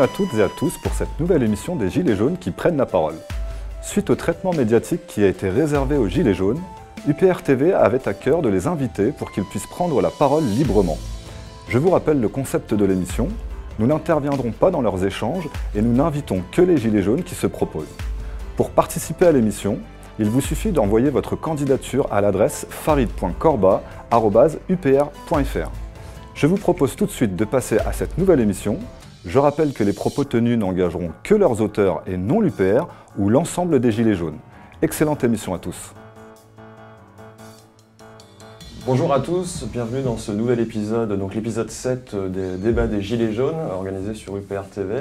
À toutes et à tous pour cette nouvelle émission des Gilets jaunes qui prennent la parole. Suite au traitement médiatique qui a été réservé aux Gilets jaunes, UPR TV avait à cœur de les inviter pour qu'ils puissent prendre la parole librement. Je vous rappelle le concept de l'émission. Nous n'interviendrons pas dans leurs échanges et nous n'invitons que les Gilets jaunes qui se proposent. Pour participer à l'émission, il vous suffit d'envoyer votre candidature à l'adresse farid.corba.upr.fr. Je vous propose tout de suite de passer à cette nouvelle émission. Je rappelle que les propos tenus n'engageront que leurs auteurs et non l'UPR ou l'ensemble des Gilets jaunes. Excellente émission à tous. Bonjour à tous, bienvenue dans ce nouvel épisode, donc l'épisode 7 des débats des Gilets jaunes, organisé sur UPR TV.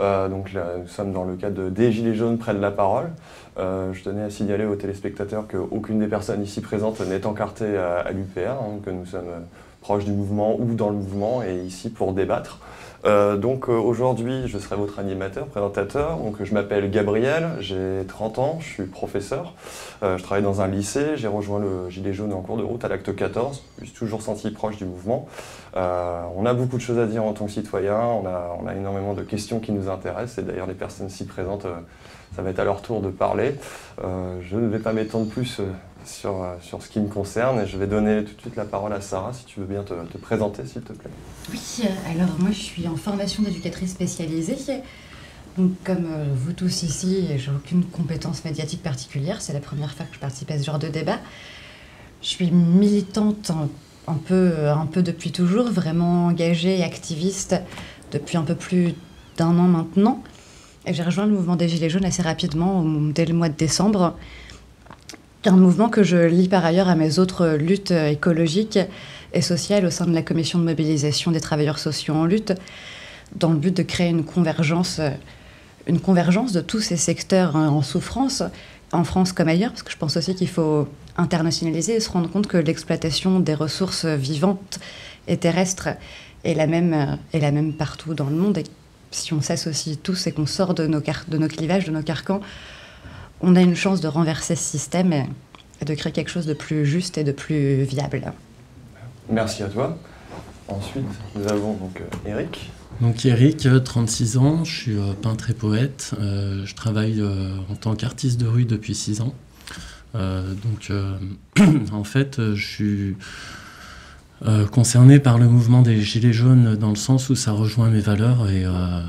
Euh, donc nous sommes dans le cadre des Gilets jaunes prennent la parole. Euh, je tenais à signaler aux téléspectateurs qu'aucune des personnes ici présentes n'est encartée à, l'UPR, hein, que nous sommes proches du mouvement ou dans le mouvement et ici pour débattre. Euh, donc euh, aujourd'hui, je serai votre animateur, présentateur. Donc je m'appelle Gabriel, j'ai 30 ans, je suis professeur. Euh, je travaille dans un lycée, j'ai rejoint le Gilet jaune en cours de route à l'acte 14. Je suis toujours senti proche du mouvement. on a beaucoup de choses à dire en tant que citoyen, on a, on a énormément de questions qui nous intéressent et d'ailleurs les personnes si présentes, ça va être à leur tour de parler. je ne vais pas m'étendre plus sur, euh, sur ce qui me concerne. Et je vais donner tout de suite la parole à Sarah, si tu veux bien te, présenter, s'il te plaît. Oui, euh, alors moi je suis en formation d'éducatrice spécialisée. Donc comme euh, vous tous ici, j'ai aucune compétence médiatique particulière. C'est la première fois que je participe à ce genre de débat. Je suis militante un, peu, un peu depuis toujours, vraiment engagée et activiste depuis un peu plus d'un an maintenant. Et j'ai rejoint le mouvement des Gilets jaunes assez rapidement, dès le mois de décembre un mouvement que je lis par ailleurs à mes autres luttes écologiques et sociales au sein de la commission de mobilisation des travailleurs sociaux en lutte, dans le but de créer une convergence, une convergence de tous ces secteurs en souffrance, en France comme ailleurs, parce que je pense aussi qu'il faut internationaliser et se rendre compte que l'exploitation des ressources vivantes et terrestres est la même, est la même partout dans le monde. Et si on s'associe tous et qu'on sort de nos, de nos clivages, de nos carcans, on a une chance de renverser ce système et, de créer quelque chose de plus juste et de plus viable. Merci à toi. Ensuite, nous avons donc euh, Eric. Donc Eric, 36 euh, ans, je suis euh, peintre et poète. je travaille en tant qu'artiste de rue depuis 6 ans. donc en fait, je suis euh, concerné par le mouvement des Gilets jaunes dans le sens où ça rejoint mes valeurs et, euh,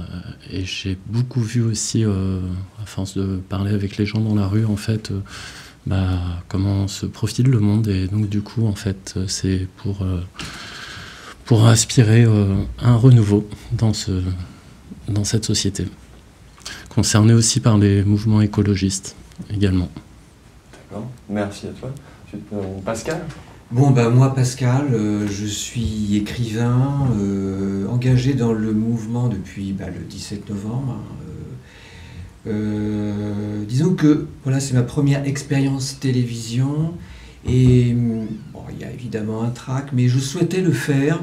j'ai beaucoup vu aussi, euh, à force de parler avec les gens dans la rue, en fait, bah, comment se profile le monde et donc du coup, en fait, c'est pour, pour aspirer un renouveau dans, ce, dans cette société. Concerné aussi par les mouvements écologistes également. D'accord, merci à toi. Pascal? Bon, bah, moi, Pascal, euh, je suis écrivain, euh, engagé dans le mouvement depuis bah, le 17 novembre. Hein, euh, disons que voilà, c'est ma première expérience télévision et bon, il y a évidemment un trac, mais je souhaitais le faire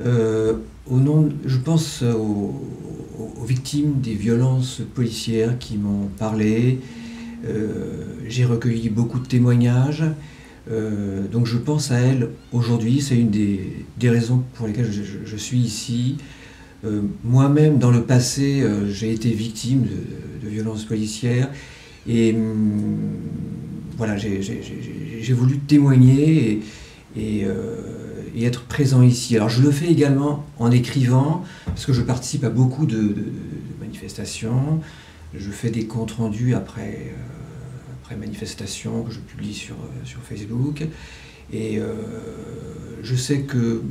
au nom, je pense aux, aux, victimes des violences policières qui m'ont parlé. J'ai recueilli beaucoup de témoignages. Euh, donc je pense à elle aujourd'hui, c'est une des, raisons pour lesquelles je, suis ici. Euh, moi-même, dans le passé, euh, j'ai été victime de, violences policières et hum, voilà, j'ai voulu témoigner et, être présent ici. Alors je le fais également en écrivant, parce que je participe à beaucoup de manifestations, je fais des comptes rendus après après manifestation que je publie sur, euh, sur Facebook. Et euh, je sais que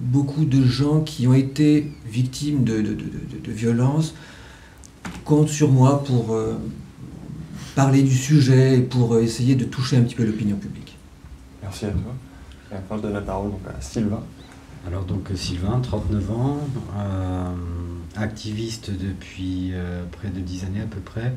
beaucoup de gens qui ont été victimes de, de, de, violences comptent sur moi pour euh, parler du sujet et pour essayer de toucher un petit peu l'opinion publique. Merci à toi. Et après, je donne la parole donc, à Sylvain. Alors donc Sylvain, 39 ans, activiste depuis près de 10 années à peu près.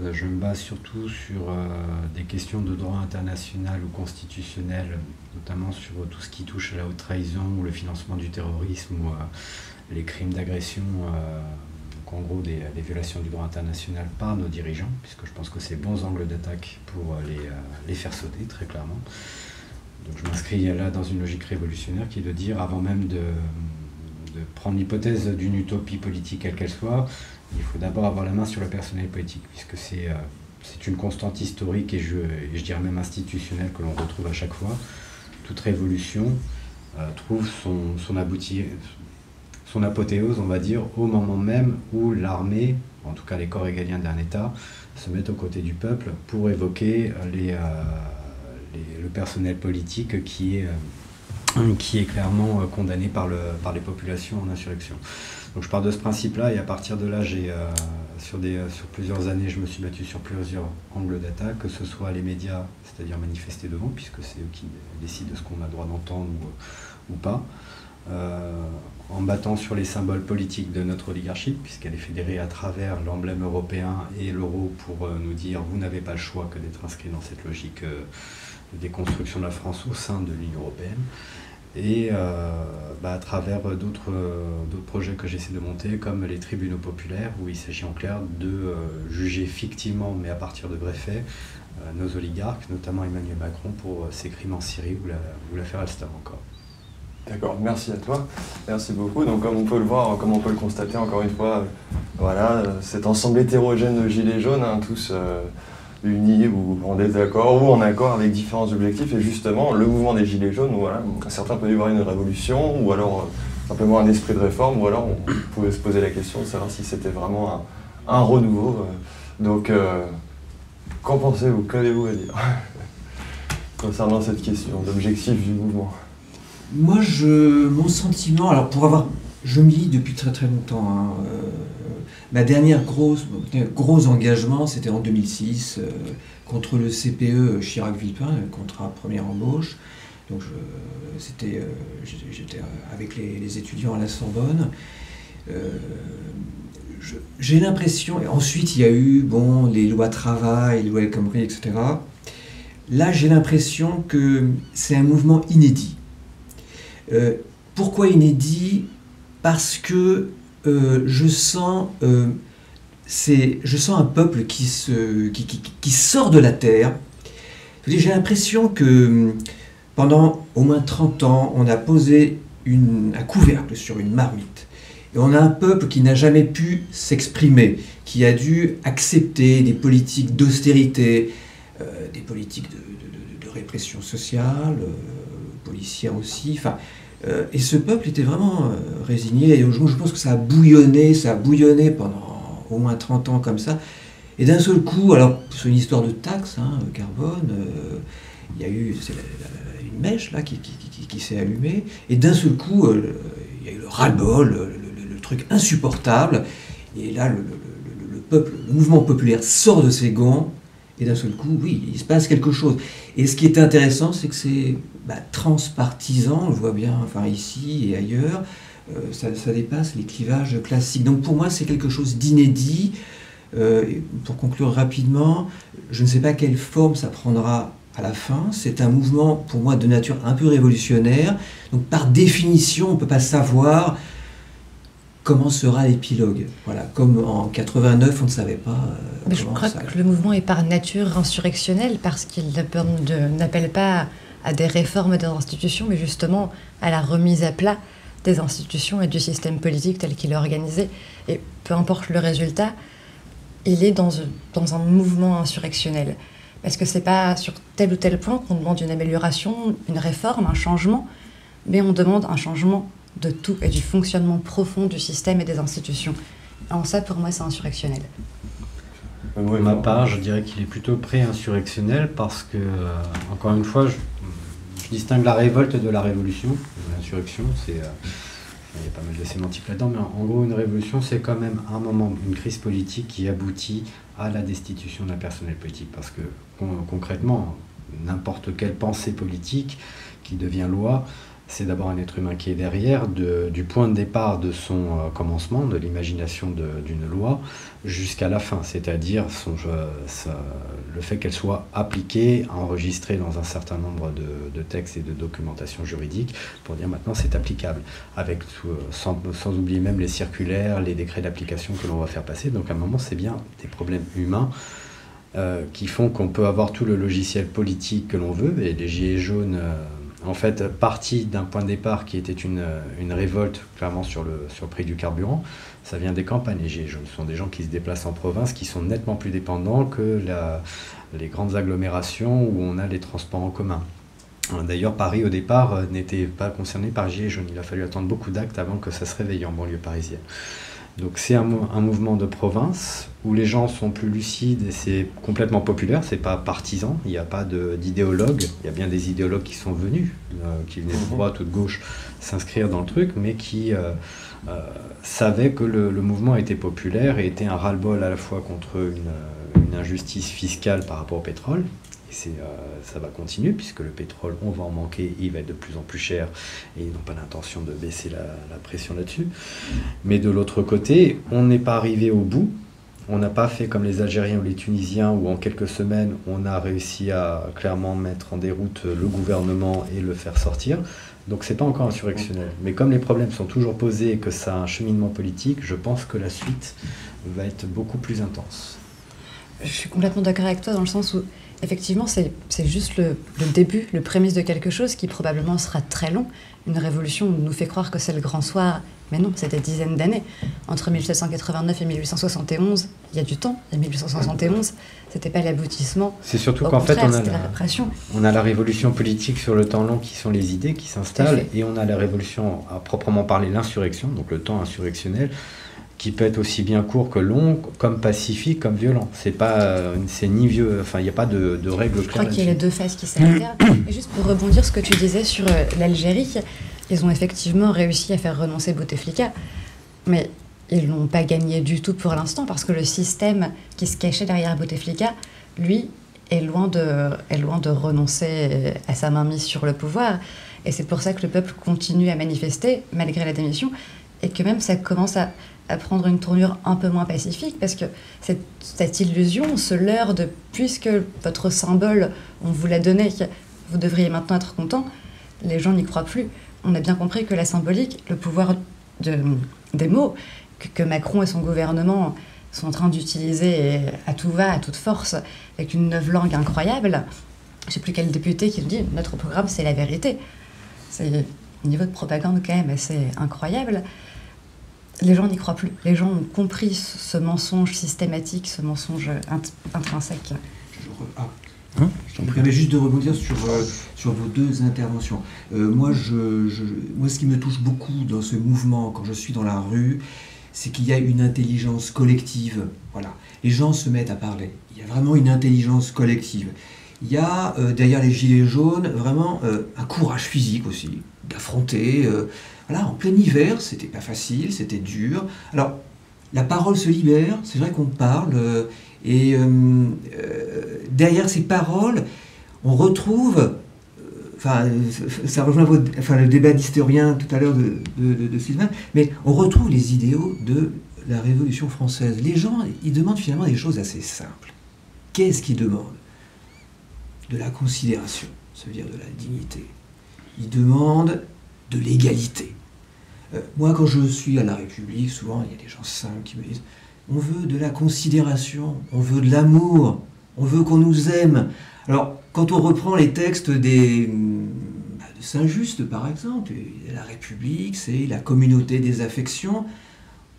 Euh, je me base surtout sur euh, des questions de droit international ou constitutionnel, notamment sur tout ce qui touche à la haute trahison ou le financement du terrorisme ou euh, les crimes d'agression, en gros des, violations du droit international par nos dirigeants, puisque je pense que c'est bons angles d'attaque pour les, les, faire sauter très clairement. Donc je m'inscris là dans une logique révolutionnaire qui est de dire avant même de prendre l'hypothèse d'une utopie politique quelle qu'elle soit, il faut d'abord avoir la main sur le personnel politique, puisque c'est c'est une constante historique et je, je, dirais même institutionnelle que l'on retrouve à chaque fois. Toute révolution trouve son, son, aboutir, son apothéose, on va dire, au moment même où l'armée, en tout cas les corps égaliens d'un État, se mettent aux côtés du peuple pour évoquer les, le personnel politique qui est, euh, qui est clairement euh, condamné par, le, par les populations en insurrection. Donc je pars de ce principe-là et à partir de là, j'ai euh, sur, des, sur plusieurs années, je me suis battu sur plusieurs angles d'attaque, que ce soit les médias, c'est-à-dire manifester devant, puisque c'est eux qui décident de ce qu'on a droit d'entendre ou, ou, pas, en battant sur les symboles politiques de notre oligarchie, puisqu'elle est fédérée à travers l'emblème européen et l'euro pour nous dire vous n'avez pas le choix que d'être inscrit dans cette logique des constructions de la France au sein de l'Union européenne. Et euh, bah, à travers d'autres projets que j'essaie de monter, comme les tribunaux populaires, où il s'agit en clair de euh, juger fictivement, mais à partir de vrais faits, euh, nos oligarques, notamment Emmanuel Macron, pour ses crimes en Syrie ou l'affaire Alstom encore. D'accord, merci à toi, merci beaucoup. Donc comme on peut le voir, comme on peut le constater encore une fois, voilà, cet ensemble hétérogène de gilets jaunes, hein, tous unis ou en désaccord ou en accord avec différents objectifs. Et justement, le mouvement des Gilets jaunes, voilà, certains peuvent y voir une révolution ou alors euh, simplement un esprit de réforme, ou alors on pouvait se poser la question de savoir si c'était vraiment un, renouveau. Euh. Donc, euh, qu'en pensez-vous? Qu'avez-vous à dire? Concernant cette question d'objectif du mouvement Moi, je, mon sentiment, alors pour avoir, je milite depuis très très longtemps. Hein, Ma dernière grosse, gros engagement, c'était en 2006 euh, contre le CPE Chirac-Villepin, le contrat première embauche. Donc c'était, euh, j'étais avec les, étudiants à la Sorbonne. Euh, j'ai l'impression, et ensuite il y a eu bon, les lois travail, les lois El Khomri, etc. Là, j'ai l'impression que c'est un mouvement inédit. pourquoi inédit? Parce que euh, je, sens, euh, je sens un peuple qui, sort de la terre. J'ai l'impression que hum, pendant au moins 30 ans, on a posé un couvercle sur une marmite. Et on a un peuple qui n'a jamais pu s'exprimer, qui a dû accepter des politiques d'austérité, euh, des politiques de, de, de, répression sociale, policière aussi. Enfin, euh, et ce peuple était vraiment euh, résigné. Et je pense que ça a bouillonné, ça a bouillonné pendant au moins 30 ans comme ça. Et d'un seul coup, alors c'est une histoire de taxe, hein, carbone, euh, il y a eu une mèche là qui, s'est allumée. Et d'un seul coup, il y a eu le ras-le-bol, le, truc insupportable. Et là, le, peuple, le mouvement populaire sort de ses gants. Et d'un seul coup, oui, il se passe quelque chose. Et ce qui est intéressant, c'est que c'est bah, transpartisan, on le voit bien enfin, ici et ailleurs, euh, ça, dépasse les clivages classiques. Donc pour moi, c'est quelque chose d'inédit. Euh, pour conclure rapidement, je ne sais pas quelle forme ça prendra à la fin. C'est un mouvement, pour moi, de nature un peu révolutionnaire. Donc par définition, on ne peut pas savoir comment sera l'épilogue. Voilà, comme en 89, on ne savait pas. Euh, Mais je crois que le mouvement est par nature insurrectionnel parce qu'il n'appelle pas à des réformes des institutions, mais justement à la remise à plat des institutions et du système politique tel qu'il est organisé. Et peu importe le résultat, il est dans, dans un mouvement insurrectionnel. Parce que c'est pas sur tel ou tel point qu'on demande une amélioration, une réforme, un changement, mais on demande un changement de tout et du fonctionnement profond du système et des institutions. En ça, pour moi, c'est insurrectionnel. Pour ma part, je dirais qu'il est plutôt pré-insurrectionnel parce que, euh, encore une fois, je, distingue la révolte de la révolution. L'insurrection, c'est. Euh, il y a pas mal de sémantique là-dedans, mais en, gros, une révolution, c'est quand même un moment, une crise politique qui aboutit à la destitution d'un personnel politique. Parce que concrètement, n'importe quelle pensée politique qui devient loi, c'est d'abord un être humain qui est derrière, du point de départ de son euh, commencement, de l'imagination d'une loi, jusqu'à la fin, c'est-à-dire euh, le fait qu'elle soit appliquée, enregistrée dans un certain nombre de, textes et de documentation juridique, pour dire maintenant c'est applicable, avec euh, sans, oublier même les circulaires, les décrets d'application que l'on va faire passer. Donc à un moment, c'est bien des problèmes humains. qui font qu'on peut avoir tout le logiciel politique que l'on veut, et les Gilets jaunes en fait parti d'un point de départ qui était une, révolte clairement sur le, sur prix du carburant. Ça vient des campagnes. Les Gilets jaunes sont des gens qui se déplacent en province, qui sont nettement plus dépendants que les grandes agglomérations où on a les transports en commun. D'ailleurs, Paris, au départ, euh, n'était pas concerné par Gilets jaunes. Il a fallu attendre beaucoup d'actes avant que ça se réveille en banlieue parisienne. Donc c'est un, un, mouvement de province où les gens sont plus lucides et c'est complètement populaire, c'est pas partisan, il n'y a pas d'idéologue, il y a bien des idéologues qui sont venus, euh, qui venaient de mhm. droite ou de gauche s'inscrire dans le truc, mais qui euh, euh, savaient que le, le, mouvement était populaire et était un ras-le-bol à la fois contre une, une injustice fiscale par rapport au pétrole, et euh, ça va continuer puisque le pétrole, on va en manquer, il va être de plus en plus cher et ils n'ont pas l'intention de baisser la, la pression là-dessus. Mais de l'autre côté, on n'est pas arrivé au bout. On n'a pas fait comme les Algériens ou les Tunisiens où en quelques semaines on a réussi à clairement mettre en déroute le gouvernement et le faire sortir. Donc c'est pas encore insurrectionnel. Mais comme les problèmes sont toujours posés et que ça a un cheminement politique, je pense que la suite va être beaucoup plus intense. Je suis complètement d'accord avec toi dans le sens où effectivement, c'est juste le, le, début, le prémisse de quelque chose qui probablement sera très long. Une révolution nous fait croire que c'est le grand soir, mais non, c'est des dizaines d'années. Entre 1789 et 1871, il y a du temps. Et 1871, c'était pas l'aboutissement. C'est surtout qu'en fait, on a, la, on a la révolution politique sur le temps long qui sont les idées qui s'installent, et on a la révolution à proprement parler, l'insurrection, donc le temps insurrectionnel qui peut être aussi bien court que long, comme pacifique, comme violent. C'est pas, c'est ni vieux, enfin, il n'y a pas de, de règles claires. Je crois qu'il y a les deux phases qui s'alternent. Et juste pour rebondir ce que tu disais sur euh, l'Algérie, ils ont effectivement réussi à faire renoncer Bouteflika, mais ils l'ont pas gagné du tout pour l'instant parce que le système qui se cachait derrière Bouteflika, lui, est loin de, est loin de renoncer à sa mainmise sur le pouvoir. Et c'est pour ça que le peuple continue à manifester malgré la démission et que même ça commence à à prendre une tournure un peu moins pacifique parce que cette, illusion, ce leurre de puisque votre symbole, on vous l'a donné, vous devriez maintenant être content, les gens n'y croient plus. On a bien compris que la symbolique, le pouvoir de, des mots, que, que, Macron et son gouvernement sont en train d'utiliser à tout va, à toute force, avec une neuve langue incroyable. Je ne sais plus quel député qui nous dit notre programme, c'est la vérité. C'est un niveau de propagande quand même assez incroyable les gens n'y croient plus. Les gens ont compris ce mensonge systématique, ce mensonge intrinsèque. Je, ah. hein je me permets juste de rebondir sur, euh, sur vos deux interventions. Euh, moi, je, je, moi, ce qui me touche beaucoup dans ce mouvement, quand je suis dans la rue, c'est qu'il y a une intelligence collective. Voilà. Les gens se mettent à parler. Il y a vraiment une intelligence collective. Il y a euh, derrière les gilets jaunes vraiment euh, un courage physique aussi, d'affronter. Euh, en plein hiver, c'était pas facile, c'était dur. Alors, la parole se libère, c'est vrai qu'on parle, euh, et euh, derrière ces paroles, on retrouve enfin, ça rejoint votre, le débat d'historien tout à l'heure de, de, de, de, Sylvain, mais on retrouve les idéaux de la Révolution française. Les gens, ils demandent finalement des choses assez simples. Qu'est-ce qu'ils demandent? De la considération, ça veut dire de la dignité. Ils demandent de l'égalité. Euh, moi, quand je suis à la République, souvent, il y a des gens simples qui me disent on veut de la considération, on veut de l'amour, on veut qu'on nous aime. Alors, quand on reprend les textes des, bah, de Saint-Just, par exemple, la République, c'est la communauté des affections,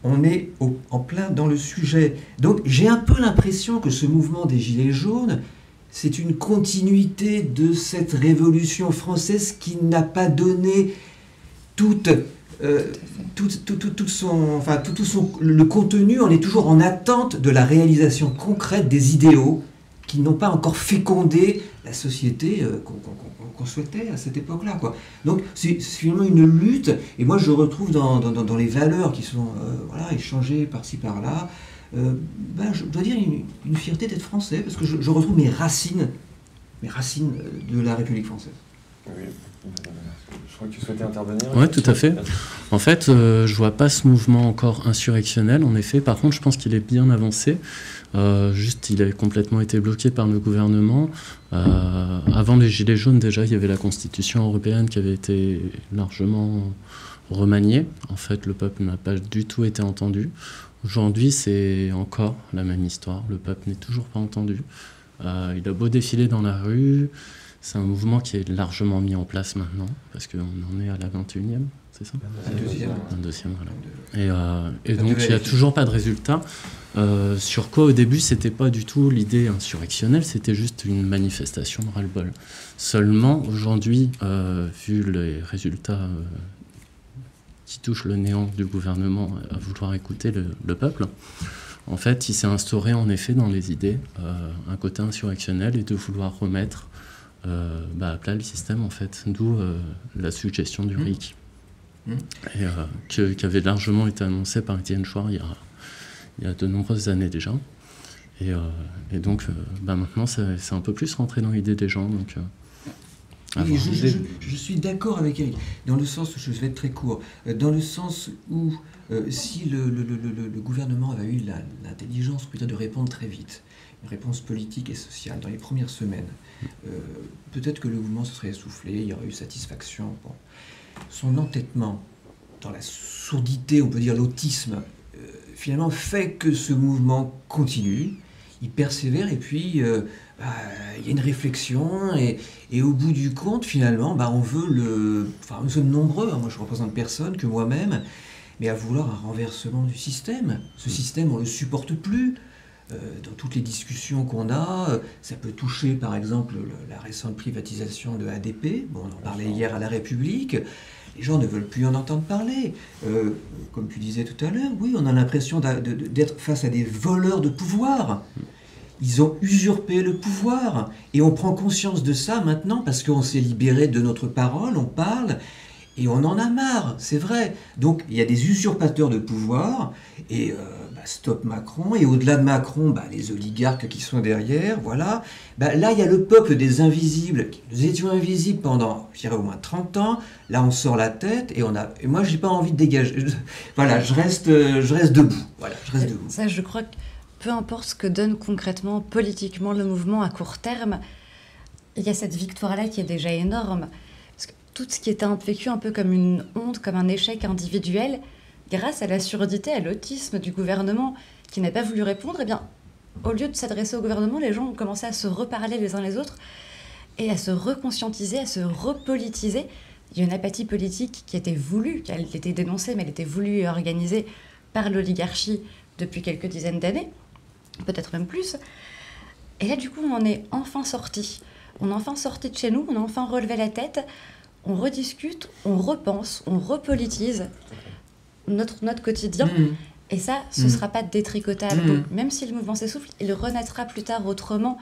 on est en plein dans le sujet. Donc, j'ai un peu l'impression que ce mouvement des Gilets jaunes, c'est une continuité de cette révolution française qui n'a pas donné toute, euh, tout, tout, tout, tout, son, enfin, tout, son, le contenu, on est toujours en attente de la réalisation concrète des idéaux qui n'ont pas encore fécondé la société euh, qu'on qu qu souhaitait à cette époque-là. Donc c'est finalement une lutte, et moi je retrouve dans, dans, dans les valeurs qui sont euh, voilà, échangées par-ci par-là, ben, je dois dire une, une fierté d'être français, parce que je, je, retrouve mes racines, mes racines de la République française. Oui. Je crois que tu souhaitais intervenir. Oui, tout à fait. En fait, euh, je vois pas ce mouvement encore insurrectionnel, en effet. Par contre, je pense qu'il est bien avancé. Euh, juste, il avait complètement été bloqué par le gouvernement. Euh, avant les Gilets jaunes, déjà, il y avait la Constitution européenne qui avait été largement remaniée. En fait, le peuple n'a pas du tout été entendu. Aujourd'hui, c'est encore la même histoire. Le peuple n'est toujours pas entendu. Euh, il a beau défiler dans la rue, C'est un mouvement qui est largement mis en place maintenant, parce qu'on en est à la 21e, c'est ça Un deuxième. Un deuxième, voilà. Et, euh, et donc, il n'y a toujours pas de résultat. Euh, sur quoi, au début, c'était pas du tout l'idée insurrectionnelle, c'était juste une manifestation ras-le-bol. Seulement, aujourd'hui, euh, vu les résultats qui touchent le néant du gouvernement à vouloir écouter le, le peuple, en fait, il s'est instauré en effet dans les idées un côté insurrectionnel et de vouloir remettre euh, bah, à plat le système, en fait, d'où euh, la suggestion du Mmh. RIC, Mmh. et, euh, qui avait largement été annoncée par Étienne Chouard il y a, il y a de nombreuses années déjà. Et, euh, et donc, bah, maintenant, c'est un peu plus rentré dans l'idée des gens. Donc, Oui, je, je- je suis d'accord avec Eric, dans le sens, je vais être très court, dans le sens où si le, le- le- le- gouvernement avait eu l'intelligence de répondre très vite, réponse politique et sociale dans les premières semaines, euh, peut-être que le mouvement se serait essoufflé, il y aurait eu satisfaction. Son entêtement dans la sourdité, on peut dire l'autisme, euh, finalement fait que ce mouvement continue, il persévère et puis euh, bah, il y a une réflexion et, au bout du compte, finalement, bah, on veut le. Enfin, nous sommes nombreux, hein, moi je représente personne que moi-même, mais à vouloir un renversement du système. Ce système, on ne le supporte plus. Euh, dans toutes les discussions qu'on a, euh, ça peut toucher par exemple le- la récente privatisation de ADP. Bon, on en parlait hier à la République. Les gens ne veulent plus en entendre parler. Euh, comme tu disais tout à l'heure, oui, on a l'impression d'être face à des voleurs de pouvoir. Ils ont usurpé le pouvoir. Et on prend conscience de ça maintenant parce qu'on s'est libéré de notre parole, on parle, et on en a marre, c'est vrai. Donc il y a des usurpateurs de pouvoir, et euh, stop Macron, et au-delà de Macron, bah, les oligarques qui sont derrière, voilà. Bah, là, il y a le peuple des invisibles. Nous étions invisibles pendant, je dirais, au moins 30 ans. Là, on sort la tête, et, on a... et moi, j'ai pas envie de dégager. Voilà, je reste, je reste debout. Voilà, je reste debout. Ça, je crois que peu importe ce que donne concrètement, politiquement, le mouvement à court terme, il y a cette victoire-là qui est déjà énorme. Parce que tout ce qui était vécu un peu comme une honte, comme un échec individuel, grâce à la surdité, à l'autisme du gouvernement qui n'a pas voulu répondre, eh bien, au lieu de s'adresser au gouvernement, les gens ont commencé à se reparler les uns les autres et à se reconscientiser, à se repolitiser. Il y a une apathie politique qui était voulue, qui a été dénoncée, mais elle était voulue et organisée par l'oligarchie depuis quelques dizaines d'années, peut-être même plus. Et là, du coup, on en est enfin sorti. On est enfin sorti de chez nous, on a enfin relevé la tête, on rediscute, on repense, on repolitise notre, notre quotidien. Mmh. Et ça, ce ne Mm. sera pas détricotable. Mm. Même si le mouvement s'essouffle, il renaîtra plus tard autrement,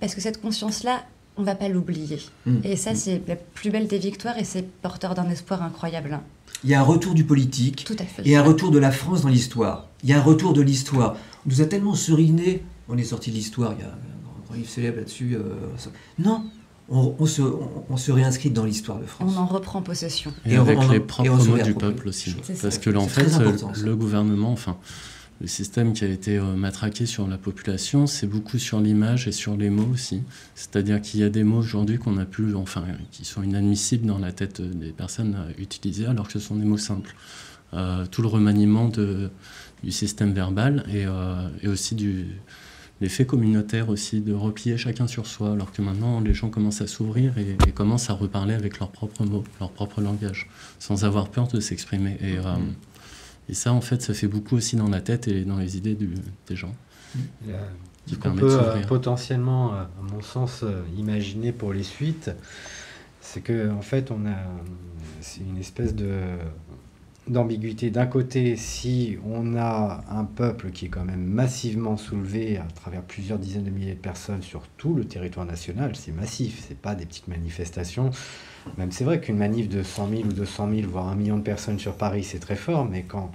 parce que cette conscience-là, on va pas l'oublier. Mm. Et ça, c'est la plus belle des victoires et c'est porteur d'un espoir incroyable. hein. Il y a un retour du politique. Tout à fait. Et un retour de la France dans l'histoire. Il y a un retour de l'histoire. On nous a tellement seriné. On est sorti de l'histoire, il y a un grand- livre célèbre là-dessus. euh, non, on, on se, on, on se réinscrit dans l'histoire de France. On en reprend possession. Et, Et on- avec on- les propres mots du peuple aussi. Parce que là, en fait, le gouvernement, enfin, le système qui a été euh, matraqué sur la population, c'est beaucoup sur l'image et sur les mots aussi. C'est-à-dire qu'il y a des mots aujourd'hui qu'on a pu, enfin, qui sont inadmissibles dans la tête des personnes à utiliser, alors que ce sont des mots simples. Euh, tout le remaniement de, du système verbal et, euh, et aussi du l'effet communautaire aussi de replier chacun sur soi alors que maintenant les gens commencent à s'ouvrir et, et commencent à reparler avec leurs propres mots, leur propre langage sans avoir peur de s'exprimer. Et, euh, et ça en fait ça fait beaucoup aussi dans la tête et dans les idées du- des gens. Euh, qui Ce qu'on permet de peut euh, potentiellement, euh, à mon sens, euh, imaginer pour les suites, c'est que en fait, on a c'est une espèce de d'ambiguïté. D'un côté, si on a un peuple qui est quand même massivement soulevé à travers plusieurs dizaines de milliers de personnes sur tout le territoire national, c'est massif, c'est pas des petites manifestations. Même c'est vrai qu'une manif de 100 000 ou 200 000, voire un million de personnes sur Paris, c'est très fort, mais quand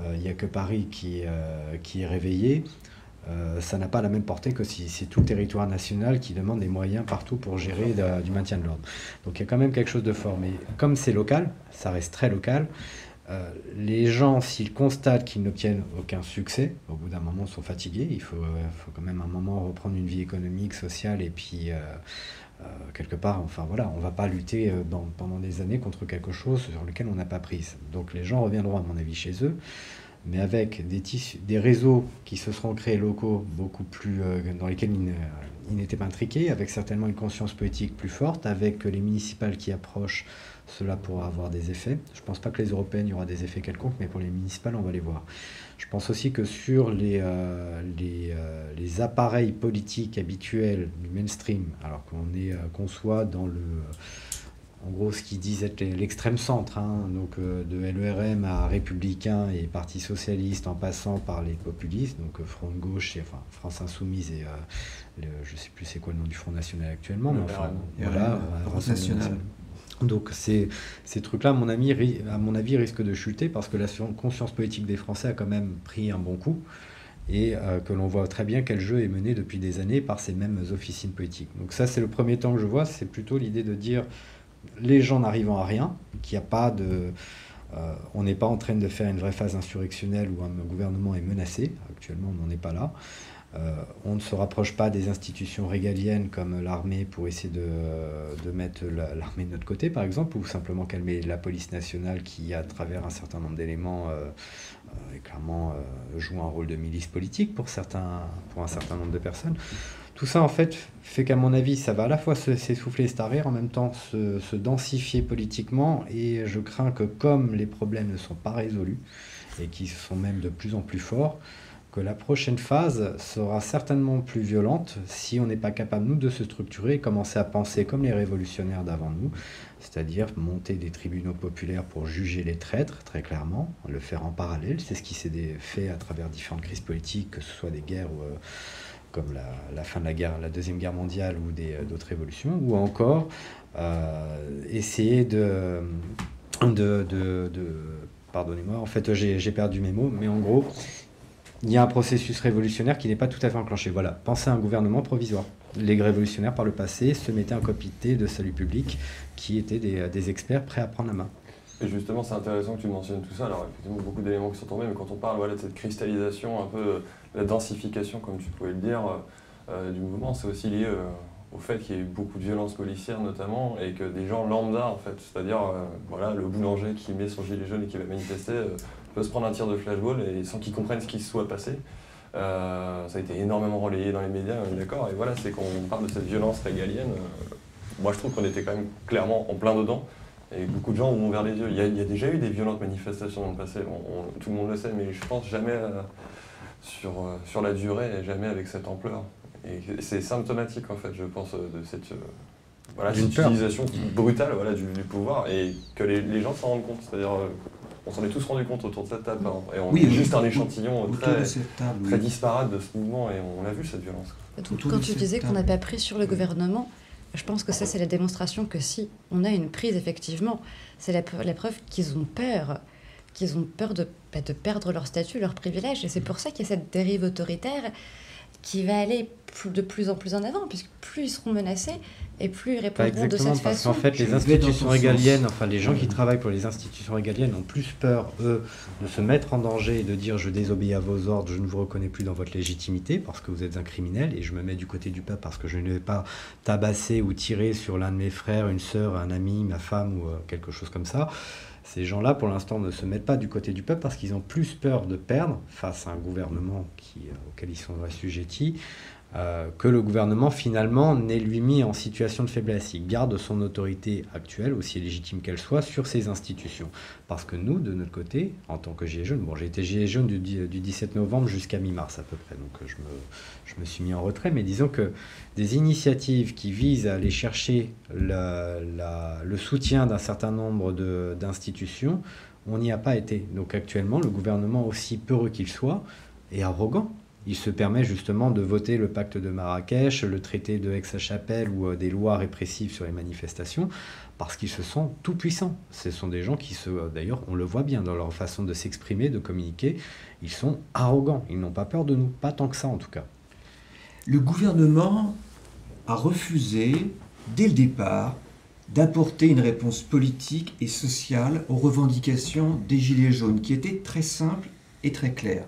euh, il n'y a que Paris qui, euh, qui est réveillé, euh, ça n'a pas la même portée que si c'est tout le territoire national qui demande des moyens partout pour gérer du maintien de l'ordre. Donc il y a quand même quelque chose de fort. Mais comme c'est local, ça reste très local, euh, les gens, s'ils constatent qu'ils n'obtiennent aucun succès, au bout d'un moment sont fatigués. Il faut, euh, faut quand même un moment reprendre une vie économique, sociale, et puis euh, quelque part, enfin voilà, on va pas lutter pendant des années contre quelque chose sur lequel on n'a pas prise. Donc les gens reviendront, à mon avis, chez eux. mais avec des, des réseaux qui se seront créés locaux beaucoup plus dans lesquels il n'était pas intriqué, avec certainement une conscience politique plus forte, avec les municipales qui approchent cela pourra avoir des effets. Je ne pense pas que les européennes, il y aura des effets quelconques, mais pour les municipales, on va les voir. Je pense aussi que sur les, euh, euh, les, appareils politiques habituels du mainstream, alors qu'on est euh, qu'on soit dans le en gros ce qu'ils disent être l'extrême centre, hein, donc de LERM à républicain et Parti socialiste en passant par les populistes, donc Front de gauche et enfin France insoumise et je ne sais plus c'est quoi le nom du Front national actuellement, mais enfin voilà, National. Donc ces, ces trucs-là, à mon, avis, à mon avis, risquent de chuter parce que la conscience politique des Français a quand même pris un bon coup et euh, que l'on voit très bien quel jeu est mené depuis des années par ces mêmes officines politiques. Donc ça, c'est le premier temps que je vois, c'est plutôt l'idée de dire les gens n'arrivant à rien, qu'il n'y a pas de... Euh, on n'est pas en train de faire une vraie phase insurrectionnelle où un gouvernement est menacé, actuellement on n'en est pas là. Euh, on ne se rapproche pas des institutions régaliennes comme l'armée pour essayer de, mettre l'armée de notre côté, par exemple, ou simplement calmer la police nationale qui, à travers un certain nombre d'éléments, euh, euh, clairement joue un rôle de milice politique pour, certains, pour un certain nombre de personnes. Tout ça, en fait, fait qu'à mon avis, ça va à la fois s'essouffler et se en même temps se densifier politiquement, et je crains que comme les problèmes ne sont pas résolus, et qui sont même de plus en plus forts, que la prochaine phase sera certainement plus violente si on n'est pas capable, nous, de se structurer et commencer à penser comme les révolutionnaires d'avant nous, c'est-à-dire monter des tribunaux populaires pour juger les traîtres, très clairement, le faire en parallèle. C'est ce qui s'est fait à travers différentes crises politiques, que ce soit des guerres euh, comme la, fin de la, guerre, la Deuxième Guerre mondiale ou euh, d'autres révolutions, ou encore euh, essayer de, pardonnez-moi, en fait j'ai perdu mes mots, mais en gros, il y a un processus révolutionnaire qui n'est pas tout à fait enclenché. Voilà, pensez à un gouvernement provisoire. Les révolutionnaires, par le passé, se mettaient un comité de salut public qui étaient des, experts prêts à prendre la main. Et justement, c'est intéressant que tu mentionnes tout ça. Alors, effectivement, beaucoup d'éléments qui sont tombés, mais quand on parle voilà, de cette cristallisation, un peu la densification, comme tu pouvais le dire, euh, du mouvement, c'est aussi lié euh, au fait qu'il y ait eu beaucoup de violences policières, notamment, et que des gens lambda, en fait, c'est-à-dire euh, voilà, le boulanger qui met son gilet jaune et qui va manifester, peut se prendre un tir de flashball et sans qu'ils comprennent ce qui se soit passé. Euh, ça a été énormément relayé dans les médias, on est d'accord. Et voilà, c'est qu'on parle de cette violence régalienne. Euh, moi, je trouve qu'on était quand même clairement en plein dedans. Et beaucoup de gens ont ouvert les yeux. Il y, a, déjà eu des violentes manifestations dans le passé, tout le monde le sait, mais je pense jamais euh, sur, sur la durée et jamais avec cette ampleur. Et c'est symptomatique, en fait, je pense, de cette, voilà, utilisation brutale voilà, du, pouvoir et que les, les gens s'en rendent compte. C'est-à-dire on s'en est tous rendu compte autour de cette table. Hein. et on est juste un échantillon très, très disparate de ce mouvement et on a vu cette violence. quand tu disais qu'on n'a pas pris sur le gouvernement, je pense que ça, c'est la démonstration que si on a une prise, effectivement, c'est la, preuve qu'ils ont peur, qu'ils ont peur de, bah, de perdre leur statut, leur privilège. Et c'est pour ça qu'il y a cette dérive autoritaire qui va aller de plus en plus en avant, puisque plus ils seront menacés et plus ils répondront de cette parce qu'en fait, les institutions régaliennes, enfin les gens qui travaillent pour les institutions régaliennes ont plus peur, eux, de se mettre en danger et de dire je désobéis à vos ordres, je ne vous reconnais plus dans votre légitimité parce que vous êtes un criminel et je me mets du côté du peuple parce que je ne vais pas tabasser ou tirer sur l'un de mes frères, une sœur, un ami, ma femme ou euh, quelque chose comme ça. Ces gens-là, pour l'instant, ne se mettent pas du côté du peuple parce qu'ils ont plus peur de perdre face à un gouvernement qui, euh, auquel ils sont assujettis, euh, que le gouvernement finalement n'ait lui mis en situation de faiblesse. Il garde son autorité actuelle, aussi légitime qu'elle soit, sur ses institutions. Parce que nous, de notre côté, en tant que Gilets jaunes, bon, j'ai été Gilet jaune du, 17 novembre jusqu'à mi-mars à peu près, donc je me, je me, suis mis en retrait, mais disons que des initiatives qui visent à aller chercher le soutien d'un certain nombre d'institutions, on n'y a pas été. Donc actuellement, le gouvernement, aussi peureux qu'il soit, est arrogant il se permet justement de voter le pacte de Marrakech, le traité de Aix-la-Chapelle ou euh, des lois répressives sur les manifestations, parce qu'ils se sont tout puissants. Ce sont des gens qui se, euh, d'ailleurs, on le voit bien dans leur façon de s'exprimer, de communiquer, ils sont arrogants, ils n'ont pas peur de nous, pas tant que ça en tout cas. Le gouvernement a refusé, dès le départ, d'apporter une réponse politique et sociale aux revendications des Gilets jaunes, qui étaient très simples et très claires.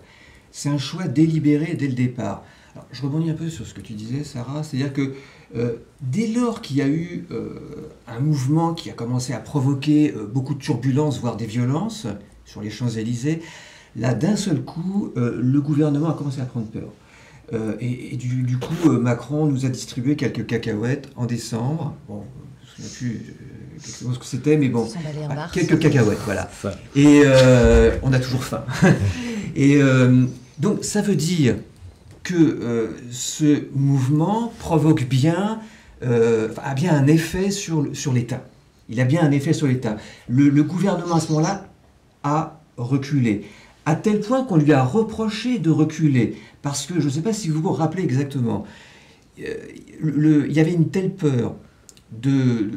C'est un choix délibéré dès le départ. je rebondis un peu sur ce que tu disais, Sarah, c'est-à-dire que euh, dès lors qu'il y a eu euh, un mouvement qui a commencé à provoquer euh, beaucoup de turbulences, voire des violences sur les Champs-Élysées, Là, d'un seul coup, le gouvernement a commencé à prendre peur. et, du, coup, Macron nous a distribué quelques cacahuètes en décembre. Bon, je ne sais plus exactement ce que c'était, mais bon, quelques cacahuètes, voilà. Et on a toujours faim. et donc, ça veut dire que ce mouvement provoque bien euh, a bien un effet sur, sur l'État. Il a bien un effet sur l'État. Le, gouvernement à ce moment-là a reculé, à tel point qu'on lui a reproché de reculer, parce que je ne sais pas si vous vous rappelez exactement, euh, il y avait une telle peur de,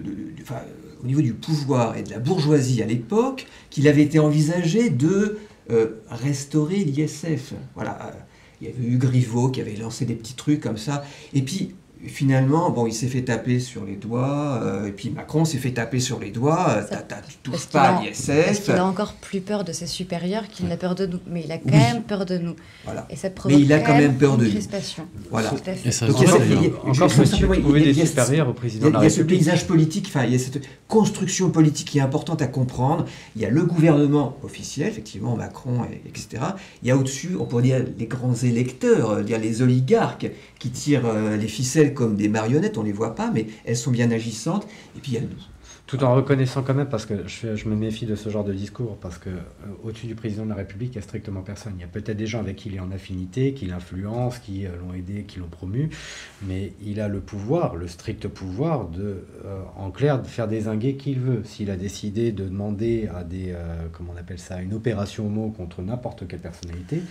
au niveau du pouvoir et de la bourgeoisie à l'époque qu'il avait été envisagé de euh, restaurer l'ISF. Voilà. Il y avait eu qui avait lancé des petits trucs comme ça. Et puis, finalement, bon, il s'est fait taper sur les doigts, euh, et puis Macron s'est fait taper sur les doigts, euh, tu touches pas à. Parce qu'il a encore plus peur de ses supérieurs qu'il n'a peur de nous. Mais il a quand même peur de nous. Voilà. Et ça provoque mais il a quand même peur de nous. Voilà. Tout à fait. Et ça Donc, il y a, encore faut-il trouver des supérieurs au président. Il y a ce paysage politique, enfin, il y a cette construction politique qui est importante à comprendre. Il y a le gouvernement officiel, effectivement, Macron, etc. Il y a au-dessus, on pourrait dire, les grands électeurs, dire les oligarques qui tirent euh, les ficelles comme des marionnettes, on ne les voit pas, mais elles sont bien agissantes. Et puis y a tout en reconnaissant quand même, parce que je, me méfie de ce genre de discours, parce que euh, au-dessus du président de la République, il n'y a strictement personne. Il y a peut-être des gens avec qui il est en affinité, qui l'influencent, qui euh, l'ont aidé, qui l'ont promu, mais il a le pouvoir, le strict pouvoir de, en clair, de faire désinguer qui il veut. S'il a décidé de demander à des, comment on appelle ça, une opération homo contre n'importe quelle personnalité,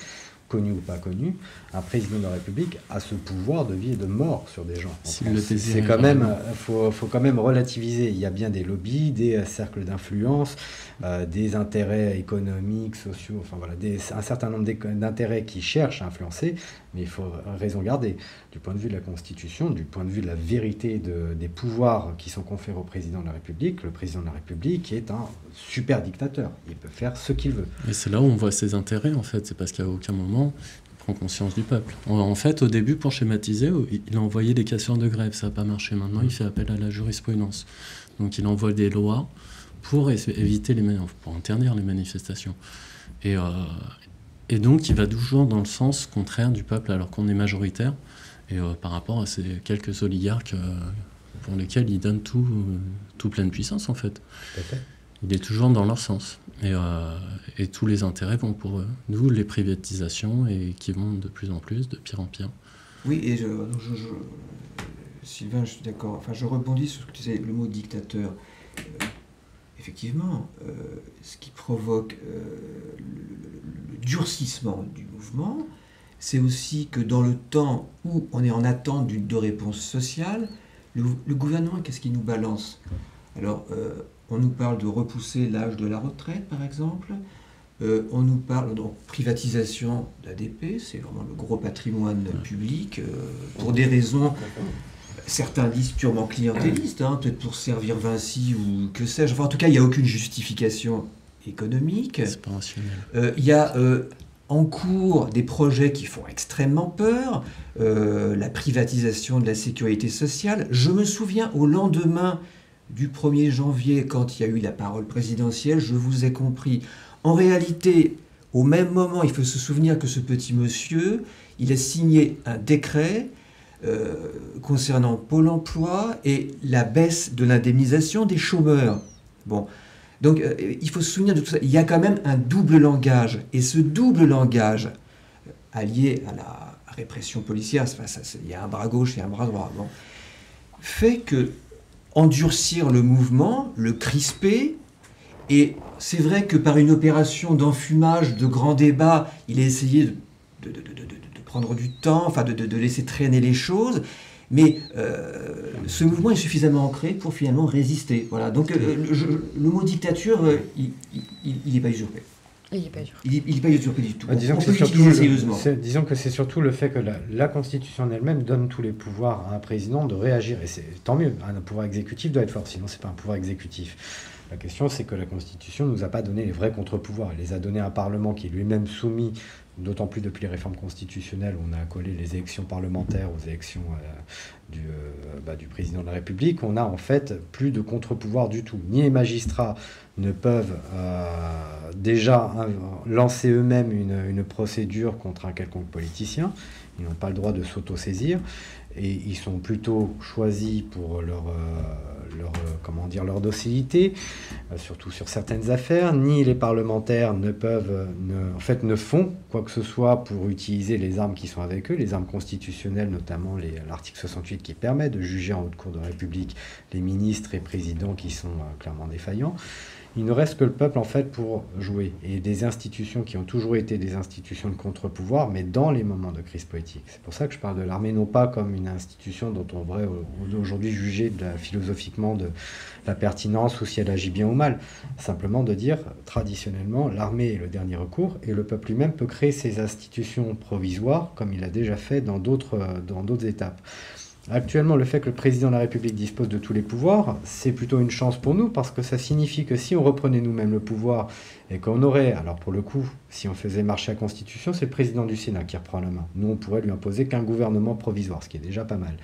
connu ou pas connu, un président de la République a ce pouvoir de vie et de mort sur des gens. C'est quand même, faut, faut quand même relativiser. Il y a bien des lobbies, des cercles d'influence, euh, des intérêts économiques, sociaux, enfin voilà, un certain nombre d'intérêts qui cherchent à influencer, mais il faut raison garder. Du point de vue de la Constitution, du point de vue de la vérité de, des pouvoirs qui sont conférés au président de la République, le président de la République est un super dictateur. Il peut faire ce qu'il veut. Et c'est là où on voit ses intérêts, en fait. C'est parce qu'à aucun moment, il prend conscience du peuple. En fait, au début, pour schématiser, il a envoyé des casseurs de grève. Ça n'a pas marché. Maintenant, il fait appel à la jurisprudence. Donc, il envoie des lois pour éviter les pour interdire les manifestations. Et, euh, et donc, il va toujours dans le sens contraire du peuple alors qu'on est majoritaire. Et euh, par rapport à ces quelques oligarques euh, pour lesquels il donne tout, tout pleine puissance, en fait. Il est toujours dans leur sens. Et, et, tous les intérêts vont pour eux. Nous, les privatisations, et qui vont de plus en plus, de pire en pire. Oui, et je, Sylvain, je suis d'accord. Enfin, je rebondis sur ce que tu disais, le mot dictateur effectivement, euh, ce qui provoque euh, le, durcissement du mouvement, c'est aussi que dans le temps où on est en attente d'une de réponse sociale, le, gouvernement, qu'est-ce qu'il nous balance? Alors, euh, on nous parle de repousser l'âge de la retraite, par exemple. on nous parle de privatisation d'ADP, c'est vraiment le gros patrimoine public, pour des raisons certains disent purement clientélistes, hein, peut-être pour servir Vinci ou que sais-je. Enfin, en tout cas, il n'y a aucune justification économique. Euh, il y a euh, en cours des projets qui font extrêmement peur, euh, la privatisation de la sécurité sociale. Je me souviens au lendemain du 1er janvier, quand il y a eu la parole présidentielle, je vous ai compris. En réalité, au même moment, il faut se souvenir que ce petit monsieur, il a signé un décret concernant Pôle emploi et la baisse de l'indemnisation des chômeurs. Bon. Donc euh, il faut se souvenir de tout ça. Il y a quand même un double langage. Et ce double langage, euh, allié à la répression policière, ça, il y a un bras gauche et un bras droit, bon, fait que endurcir le mouvement, le crisper, et c'est vrai que par une opération d'enfumage, de grand débat, il a essayé de prendre du temps, enfin de, laisser traîner les choses. Mais euh, ce mouvement est suffisamment ancré pour finalement résister. Voilà. Donc euh, le, mot dictature, euh, il n'est pas usurpé. Il n'est pas usurpé. Il n'est pas usurpé du tout. Bah, disons, que surtout disons que c'est surtout le fait que la, la Constitution elle-même donne tous les pouvoirs à un président de réagir. Et c'est tant mieux. Un pouvoir exécutif doit être fort, sinon c'est pas un pouvoir exécutif. La question, c'est que la Constitution ne nous a pas donné les vrais contre-pouvoirs. Elle les a donnés à un Parlement qui est lui-même soumis, d'autant plus depuis les réformes constitutionnelles, on a accolé les élections parlementaires aux élections du, bah, du, président de la République. On a en fait plus de contre-pouvoirs du tout. Ni les magistrats ne peuvent déjà lancer eux-mêmes une, une procédure contre un quelconque politicien. Ils n'ont pas le droit de s'auto-saisir et ils sont plutôt choisis pour leur, euh, leur, euh, comment dire, leur docilité, euh, surtout sur certaines affaires. Ni les parlementaires ne peuvent, en fait, ne font quoi que ce soit pour utiliser les armes qui sont avec eux, les armes constitutionnelles, notamment l'article 68 qui permet de juger en haute cour de République les ministres et présidents qui sont clairement défaillants. Il ne reste que le peuple en fait pour jouer et des institutions qui ont toujours été des institutions de contre-pouvoir, mais dans les moments de crise politique. C'est pour ça que je parle de l'armée non pas comme une institution dont on devrait aujourd'hui juger philosophiquement de la pertinence ou si elle agit bien ou mal. Simplement de dire traditionnellement l'armée est le dernier recours et le peuple lui-même peut créer ses institutions provisoires comme il l'a déjà fait dans d'autres étapes. Actuellement, le fait que le président de la République dispose de tous les pouvoirs, c'est plutôt une chance pour nous parce que ça signifie que si on reprenait nous-mêmes le pouvoir et qu'on aurait, alors pour le coup, si on faisait marcher la Constitution, c'est le président du Sénat qui reprend la main. Nous, on pourrait lui imposer qu'un gouvernement provisoire, ce qui est déjà pas mal.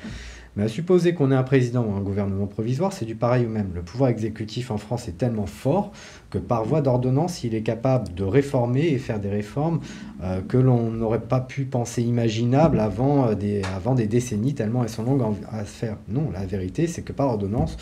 Mais à supposer qu'on ait un président ou un gouvernement provisoire, c'est du pareil au même. Le pouvoir exécutif en France est tellement fort que par voie d'ordonnance, il est capable de réformer et faire des réformes euh, que l'on n'aurait pas pu penser imaginables avant, euh, des, avant des décennies, tellement elles sont longues à se faire. Non, la vérité, c'est que par ordonnance,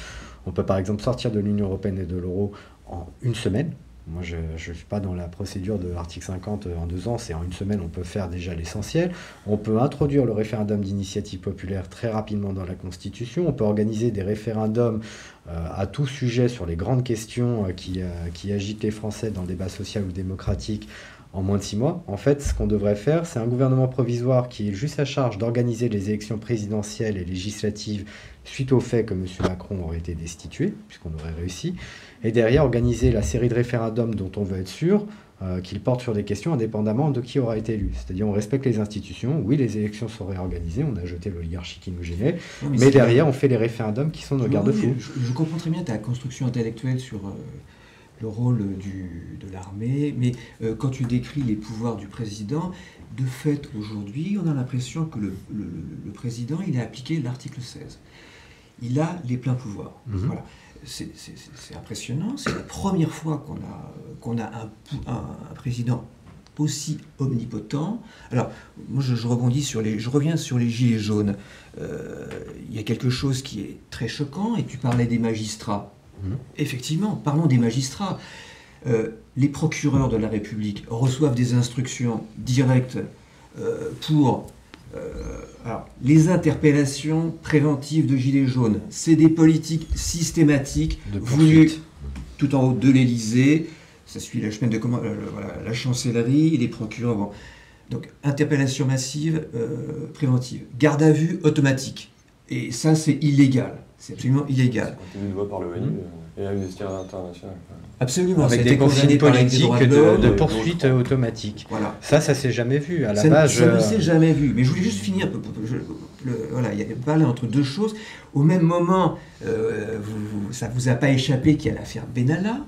on peut par exemple sortir de l'Union européenne et de l'euro en une semaine, moi, je ne suis pas dans la procédure de l'article 50 en deux ans, c'est en une semaine, on peut faire déjà l'essentiel. On peut introduire le référendum d'initiative populaire très rapidement dans la Constitution. On peut organiser des référendums euh, à tout sujet sur les grandes questions euh, euh, qui agitent les Français dans le débat social ou démocratique en moins de six mois. En fait, ce qu'on devrait faire, c'est un gouvernement provisoire qui est juste à charge d'organiser les élections présidentielles et législatives suite au fait que M. Macron aurait été destitué, puisqu'on aurait réussi, et derrière organiser la série de référendums dont on veut être sûr euh, qu'ils portent sur des questions indépendamment de qui aura été élu. C'est-à-dire on respecte les institutions, oui les élections sont réorganisées, on a jeté l'oligarchie qui nous gênait, mais, derrière on fait les référendums qui sont nos garde-fous. Je, comprends très bien ta construction intellectuelle sur... Euh, le rôle de l'armée, mais euh, quand tu décris les pouvoirs du président, de fait, aujourd'hui, on a l'impression que le, président, il a appliqué l'article 16. Il a les pleins pouvoirs. Mhm. Voilà. C'est impressionnant. C'est la première fois qu'on a, qu'on a un, un, président aussi omnipotent. Alors, moi, je, rebondis sur les, je reviens sur les gilets jaunes. Euh, il y a quelque chose qui est très choquant, et tu parlais des magistrats. Mhm. Effectivement, parlons des magistrats. Euh, les procureurs de la République reçoivent des instructions directes euh, pour euh, les interpellations préventives de Gilets jaunes. C'est des politiques systématiques voulues tout en haut de l'Élysée. Ça suit la chemin de comment, la chancellerie, les procureurs. Donc, interpellation massive préventive. Garde à vue automatique. Et ça, c'est illégal. C'est absolument illégal. C'est par le ONU et Amnesty International. Absolument, avec des consignes politiques de, de, poursuite automatique. Voilà. Ça, ça s'est jamais vu. À la ça, base, ça ne s'est jamais vu. Mais je voulais juste finir. voilà, il y a parlé entre deux choses. Au même moment, euh, vous, ça vous a pas échappé qu'il y a l'affaire Benalla.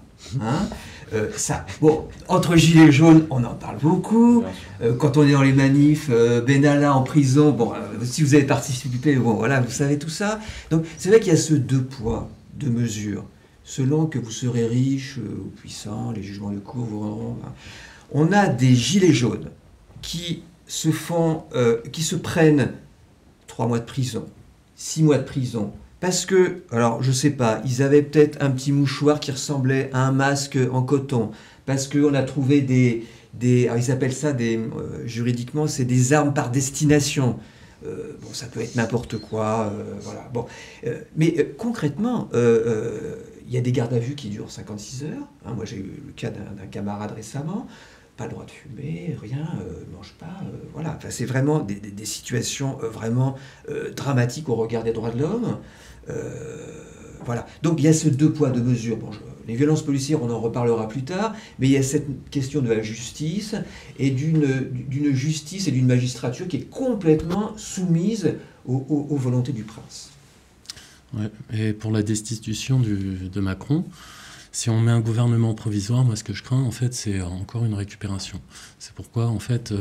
Hein euh, ça, bon, entre gilets jaunes, on en parle beaucoup. Euh, quand on est dans les manifs, Benalla en prison, bon, si vous avez participé, bon, voilà, vous savez tout ça. Donc, c'est vrai qu'il y a ce deux poids, deux mesures selon que vous serez riche euh, ou puissant, les jugements de cour vous rendront. On a des gilets jaunes qui se font, euh, qui se prennent trois mois de prison, six mois de prison, parce que, alors je sais pas, ils avaient peut-être un petit mouchoir qui ressemblait à un masque en coton, parce qu'on a trouvé des, des alors ils appellent ça des, euh, juridiquement, c'est des armes par destination. bon, ça peut être n'importe quoi, voilà. Bon, mais concrètement, il y a des gardes à vue qui durent 56 heures. Hein. moi, j'ai eu le cas d'un camarade récemment. Pas le droit de fumer, rien, euh, mange pas. Euh, voilà. Enfin, c'est vraiment des, situations euh, vraiment dramatiques au regard des droits de l'homme. voilà. Donc, il y a ce deux poids, deux mesures. Les violences policières, on en reparlera plus tard, mais il y a cette question de la justice et d'une justice et d'une magistrature qui est complètement soumise aux volontés du prince. Ouais. Et pour la destitution du, de Macron, si on met un gouvernement provisoire, moi ce que je crains en fait c'est encore une récupération. C'est pourquoi en fait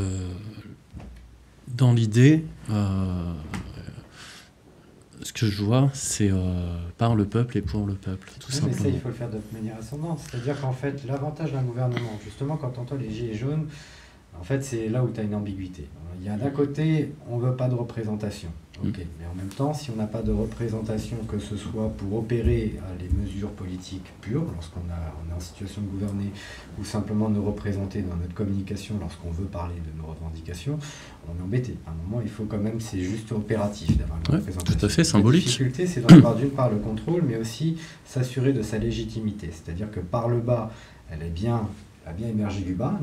dans l'idée ce que je vois, c'est par le peuple et pour le peuple, tout simplement. Mais ça, il faut le faire de manière ascendante. C'est-à-dire qu'en fait, l'avantage d'un gouvernement, justement, quand on entend les gilets jaunes, en fait, c'est là où tu as une ambiguïté. Il y a d'un côté, on ne veut pas de représentation. Mm. Ok, mais en même temps, si on n'a pas de représentation, que ce soit pour opérer les mesures politiques pures, lorsqu'on on est en situation de gouverner, ou simplement nous représenter dans notre communication lorsqu'on veut parler de nos revendications, on est embêté. À un moment, il faut quand même, c'est juste opératif d'avoir une représentation. Tout à fait symbolique. La difficulté, c'est d'avoir d'une part le contrôle, mais aussi s'assurer de sa légitimité. C'est-à-dire que par le bas, elle est bien a bien émergé du bas,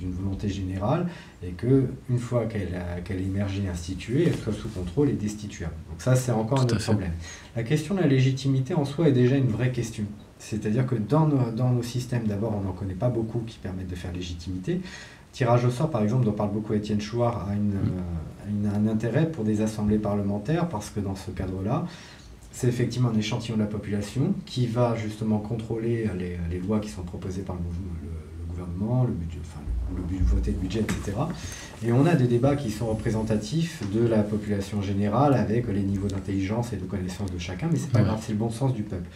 d'une volonté générale, et que une fois qu'elle est émergée et instituée, elle soit sous contrôle et destituable. Donc ça, c'est encore un autre problème. La question de la légitimité en soi est déjà une vraie question. C'est-à-dire que dans nos, dans nos systèmes, d'abord, on n'en connaît pas beaucoup qui permettent de faire légitimité. Tirage au sort, par exemple, dont parle beaucoup Étienne Chouard, a, une, mm. euh, un intérêt pour des assemblées parlementaires, parce que dans ce cadre-là, c'est effectivement un échantillon de la population qui va justement contrôler les, lois qui sont proposées par le, gouvernement, le budget, enfin, le, le, voter le budget, etc. Et on a des débats qui sont représentatifs de la population générale avec les niveaux d'intelligence et de connaissance de chacun, mais c'est pas grave, c'est le bon sens du peuple.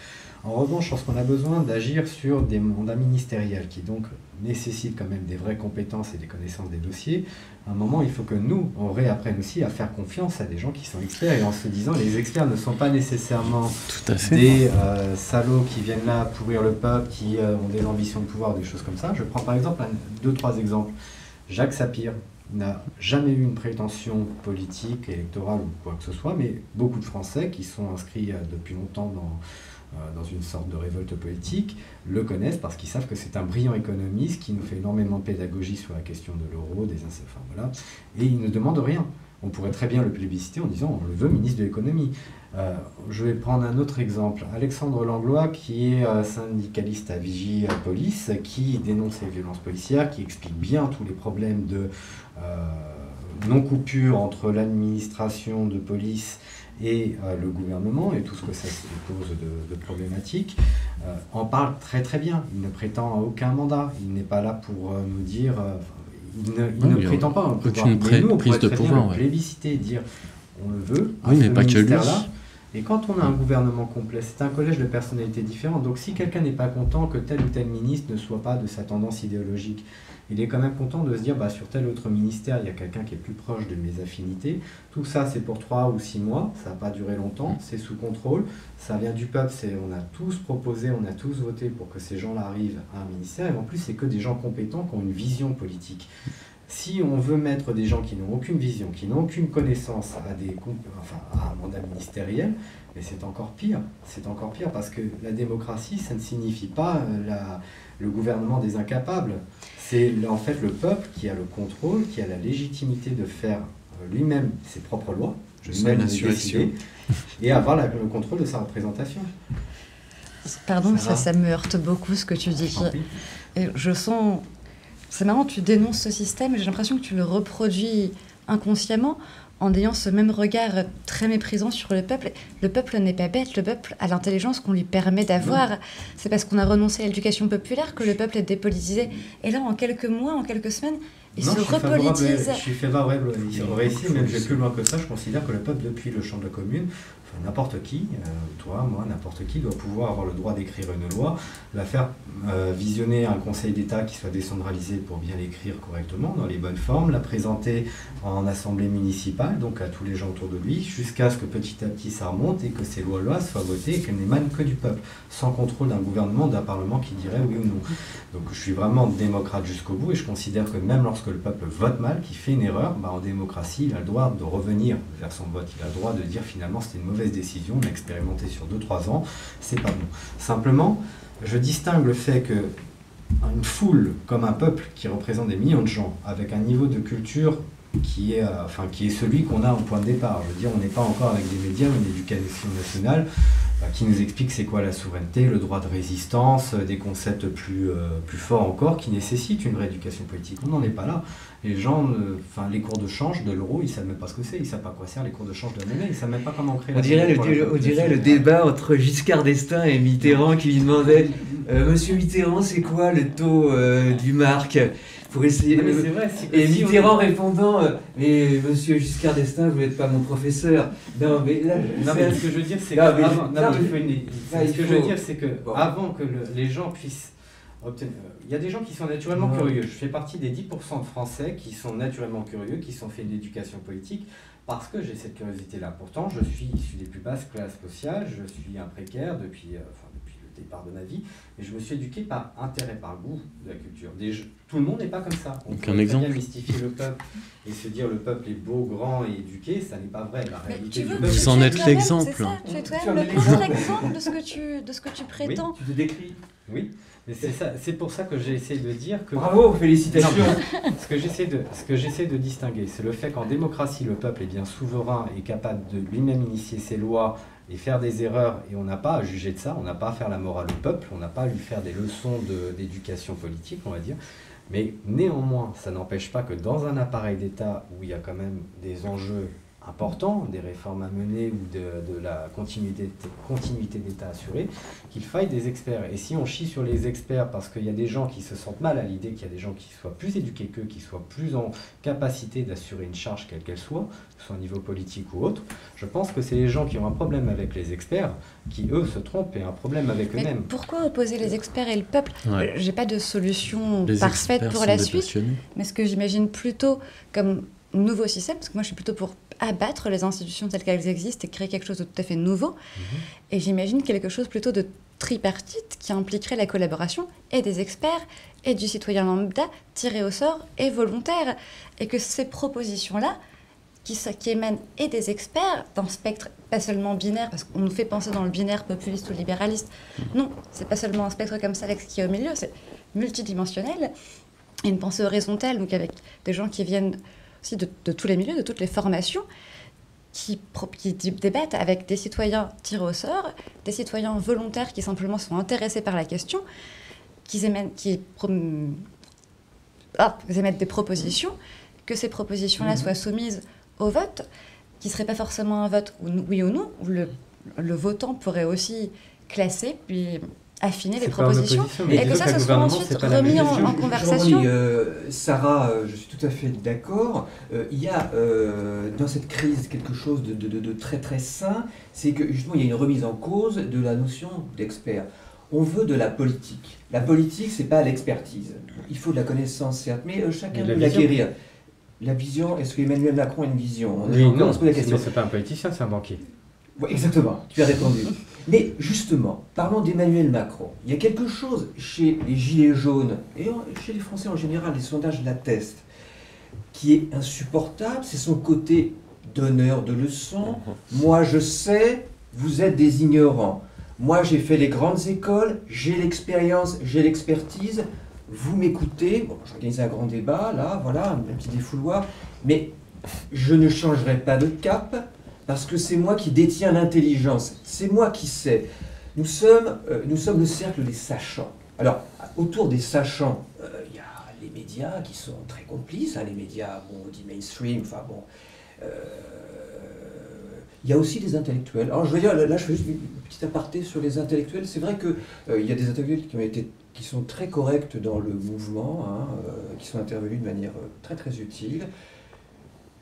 En revanche, je pense qu'on a besoin d'agir sur des mandats ministériels qui donc nécessitent quand même des vraies compétences et des connaissances des dossiers. À un moment, il faut que nous, on réapprenne aussi à faire confiance à des gens qui sont experts et en se disant les experts ne sont pas nécessairement des euh, salauds qui viennent là pourrir le peuple, qui euh, ont des ambitions de pouvoir, des choses comme ça. Je prends par exemple deux, trois exemples. Jacques Sapir, n'a jamais eu une prétention politique, électorale ou quoi que ce soit, mais beaucoup de Français qui sont inscrits euh, depuis longtemps dans, dans une sorte de révolte politique, le connaissent parce qu'ils savent que c'est un brillant économiste qui nous fait énormément de pédagogie sur la question de l'euro, des enfin, voilà, et il ne demande rien. On pourrait très bien le plébisciter en disant on le veut ministre de l'économie. Euh, je vais prendre un autre exemple. Alexandre Langlois, qui est euh, syndicaliste à Vigie Police, qui dénonce les violences policières, qui explique bien tous les problèmes de non-coupure entre l'administration de police et euh, le gouvernement et tout ce que ça pose de, de problématiques, euh, en parle très très bien. Il ne prétend à aucun mandat. Il n'est pas là pour euh, nous dire. il ne, prétend pas un pouvoir. Aucune mais nous, on prise de pouvoir. Bien plébisciter, dire on le veut. Oui, mais pas que lui. Et quand on a un gouvernement complet, c'est un collège de personnalités différentes. Donc si quelqu'un n'est pas content que tel ou tel ministre ne soit pas de sa tendance idéologique, il est quand même content de se dire bah, sur tel autre ministère, il y a quelqu'un qui est plus proche de mes affinités. Tout ça, c'est pour trois ou six mois, ça n'a pas duré longtemps, c'est sous contrôle, ça vient du peuple, on a tous proposé, on a tous voté pour que ces gens-là arrivent à un ministère, et en plus, c'est que des gens compétents qui ont une vision politique. Si on veut mettre des gens qui n'ont aucune vision, qui n'ont aucune connaissance à, des, enfin, à un mandat ministériel, mais c'est encore pire. C'est encore pire parce que la démocratie, ça ne signifie pas euh, la, le gouvernement des incapables. C'est en fait le peuple qui a le contrôle, qui a la légitimité de faire euh, lui-même ses propres lois, lui-même décider, et avoir le contrôle de sa représentation. Pardon, ça, ça, me heurte beaucoup ce que tu dis. Je sens. C'est marrant, tu dénonces ce système, j'ai l'impression que tu le reproduis inconsciemment en ayant ce même regard très méprisant sur le peuple. Le peuple n'est pas bête, le peuple a l'intelligence qu'on lui permet d'avoir. C'est parce qu'on a renoncé à l'éducation populaire que le peuple est dépolitisé. Et là, en quelques mois, en quelques semaines, il se repolitise. Je suis favorable même je vais plus loin que ça. Je considère que le peuple, depuis le champ de la commune, n'importe qui, euh, toi, moi, n'importe qui, doit pouvoir avoir le droit d'écrire une loi, la faire euh, visionner un conseil d'État qui soit décentralisé pour bien l'écrire correctement, dans les bonnes formes, la présenter en assemblée municipale, donc à tous les gens autour de lui, jusqu'à ce que petit à petit ça remonte et que ces lois-là soient votées et qu'elles n'émanent que du peuple, sans contrôle d'un gouvernement, d'un parlement qui dirait oui ou non. Donc je suis vraiment démocrate jusqu'au bout et je considère que même lorsque le peuple vote mal, qui fait une erreur, bah, en démocratie, il a le droit de revenir vers son vote, il a le droit de dire finalement c'était une mauvaise décision, on a expérimenté sur 2-3 ans, c'est pas bon. Simplement, je distingue le fait que une foule comme un peuple qui représente des millions de gens, avec un niveau de culture qui est, euh, enfin, qui est celui qu'on a au point de départ. Je veux dire, on n'est pas encore avec des médias, une éducation nationale, bah, qui nous explique c'est quoi la souveraineté, le droit de résistance, euh, des concepts plus, euh, plus forts encore qui nécessitent une rééducation politique. On n'en est pas là. Les gens, enfin les cours de change de l'euro, ils ne savent même pas ce que c'est, ils ne savent pas quoi sert les cours de change de la monnaie, ils ne savent même pas comment créer on dirait, le, on dirait le débat entre Giscard d'Estaing et Mitterrand qui lui demandait Monsieur Mitterrand, c'est quoi le taux du marque pour essayer. vrai, et Mitterrand répondant euh, Mais monsieur Giscard d'Estaing, vous n'êtes pas mon professeur. Non, mais là. Non, mais ce que je veux dire, c'est que. ce que je veux dire, c'est que avant que les gens puissent. Obtenir, il y a des gens qui sont naturellement curieux. Je fais partie des 10% de Français qui sont naturellement curieux, qui sont faits d'éducation politique, parce que j'ai cette curiosité-là. Pourtant, je suis issu des plus basses classes sociales, je suis un précaire depuis, euh, départ de ma vie, mais je me suis éduqué par intérêt, par goût de la culture. Des, tout le monde n'est pas comme ça. On peut bien mystifier le peuple et se dire le peuple est beau, grand et éduqué, ça n'est pas vrai. La réalité du peuple. Vous en êtes l'exemple. Tu es toi-même le contre-exemple de ce que tu de ce que tu prétends. Oui, tu te décris. Oui. Mais c'est ça, c'est pour ça que j'ai essayé de dire que. Bravo, félicitations. ce que j'essaie de, ce que j'essaie de distinguer, c'est le fait qu'en démocratie, le peuple est bien souverain et capable de lui-même initier ses lois et faire des erreurs, et on n'a pas à juger de ça, on n'a pas à faire la morale au peuple, on n'a pas à lui faire des leçons d'éducation politique, on va dire. Mais néanmoins, ça n'empêche pas que dans un appareil d'État où il y a quand même des enjeux important, des réformes à mener ou de, la continuité, continuité d'État assurée, qu'il faille des experts. Et si on chie sur les experts parce qu'il y a des gens qui se sentent mal à l'idée qu'il y a des gens qui soient plus éduqués qu'eux, qui soient plus en capacité d'assurer une charge quelle qu'elle soit, que ce soit au niveau politique ou autre, je pense que c'est les gens qui ont un problème avec les experts qui, eux, se trompent et un problème avec eux-mêmes. Pourquoi opposer les experts et le peuple? J'ai pas de solution parfaite pour la suite, mais ce que j'imagine plutôt comme nouveau système, parce que moi je suis plutôt pour abattre les institutions telles qu'elles existent et créer quelque chose de tout à fait nouveau. Mhm. Et j'imagine quelque chose plutôt de tripartite qui impliquerait la collaboration et des experts et du citoyen lambda tiré au sort et volontaire. Et que ces propositions-là, qui, qui émanent et des experts d'un spectre pas seulement binaire, parce qu'on nous fait penser dans le binaire populiste ou libéraliste. Non, c'est pas seulement un spectre comme ça avec ce qui est au milieu, c'est multidimensionnel. Et une pensée horizontale, donc avec des gens qui viennent de, tous les milieux, de toutes les formations, qui, qui, débattent avec des citoyens tirés au sort, des citoyens volontaires qui simplement sont intéressés par la question, qui émettent, qui ah, émettent des propositions, que ces propositions-là mhm. soient soumises au vote, qui ne serait pas forcément un vote oui ou non, où le, le votant pourrait aussi classer, puis affiner les propositions et que ça, se soit ensuite remis en, conversation. Euh, Sarah, euh, je suis tout à fait d'accord. Euh, il y a dans cette crise quelque chose de, de, de, très très sain, c'est que justement il y a une remise en cause de la notion d'expert. On veut de la politique. La politique, c'est pas l'expertise. Il faut de la connaissance, certes, mais chacun peut l'acquérir. La vision, est-ce qu'Emmanuel Macron a une vision? On, oui, non, se pose la question. c'est pas un politicien, c'est un banquier. exactement, tu as répondu. Mais justement, parlons d'Emmanuel Macron. Il y a quelque chose chez les Gilets jaunes, et chez les Français en général, les sondages l'attestent, qui est insupportable, c'est son côté donneur de leçons. Moi je sais, vous êtes des ignorants. Moi j'ai fait les grandes écoles, j'ai l'expérience, j'ai l'expertise. Vous m'écoutez, bon, j'organise un grand débat, là, voilà, un petit défouloir, mais je ne changerai pas de cap, parce que c'est moi qui détiens l'intelligence, c'est moi qui sais. Nous sommes, euh, nous sommes le cercle des sachants. Alors, autour des sachants, euh, il y a les médias qui sont très complices, hein, les médias, bon, on dit mainstream, enfin bon. Euh, il y a aussi des intellectuels. Alors, je veux dire, là, je fais juste une petite aparté sur les intellectuels. C'est vrai qu'il y a des intellectuels qui, ont été, qui sont très corrects dans le mouvement, hein, qui sont intervenus de manière très très utile.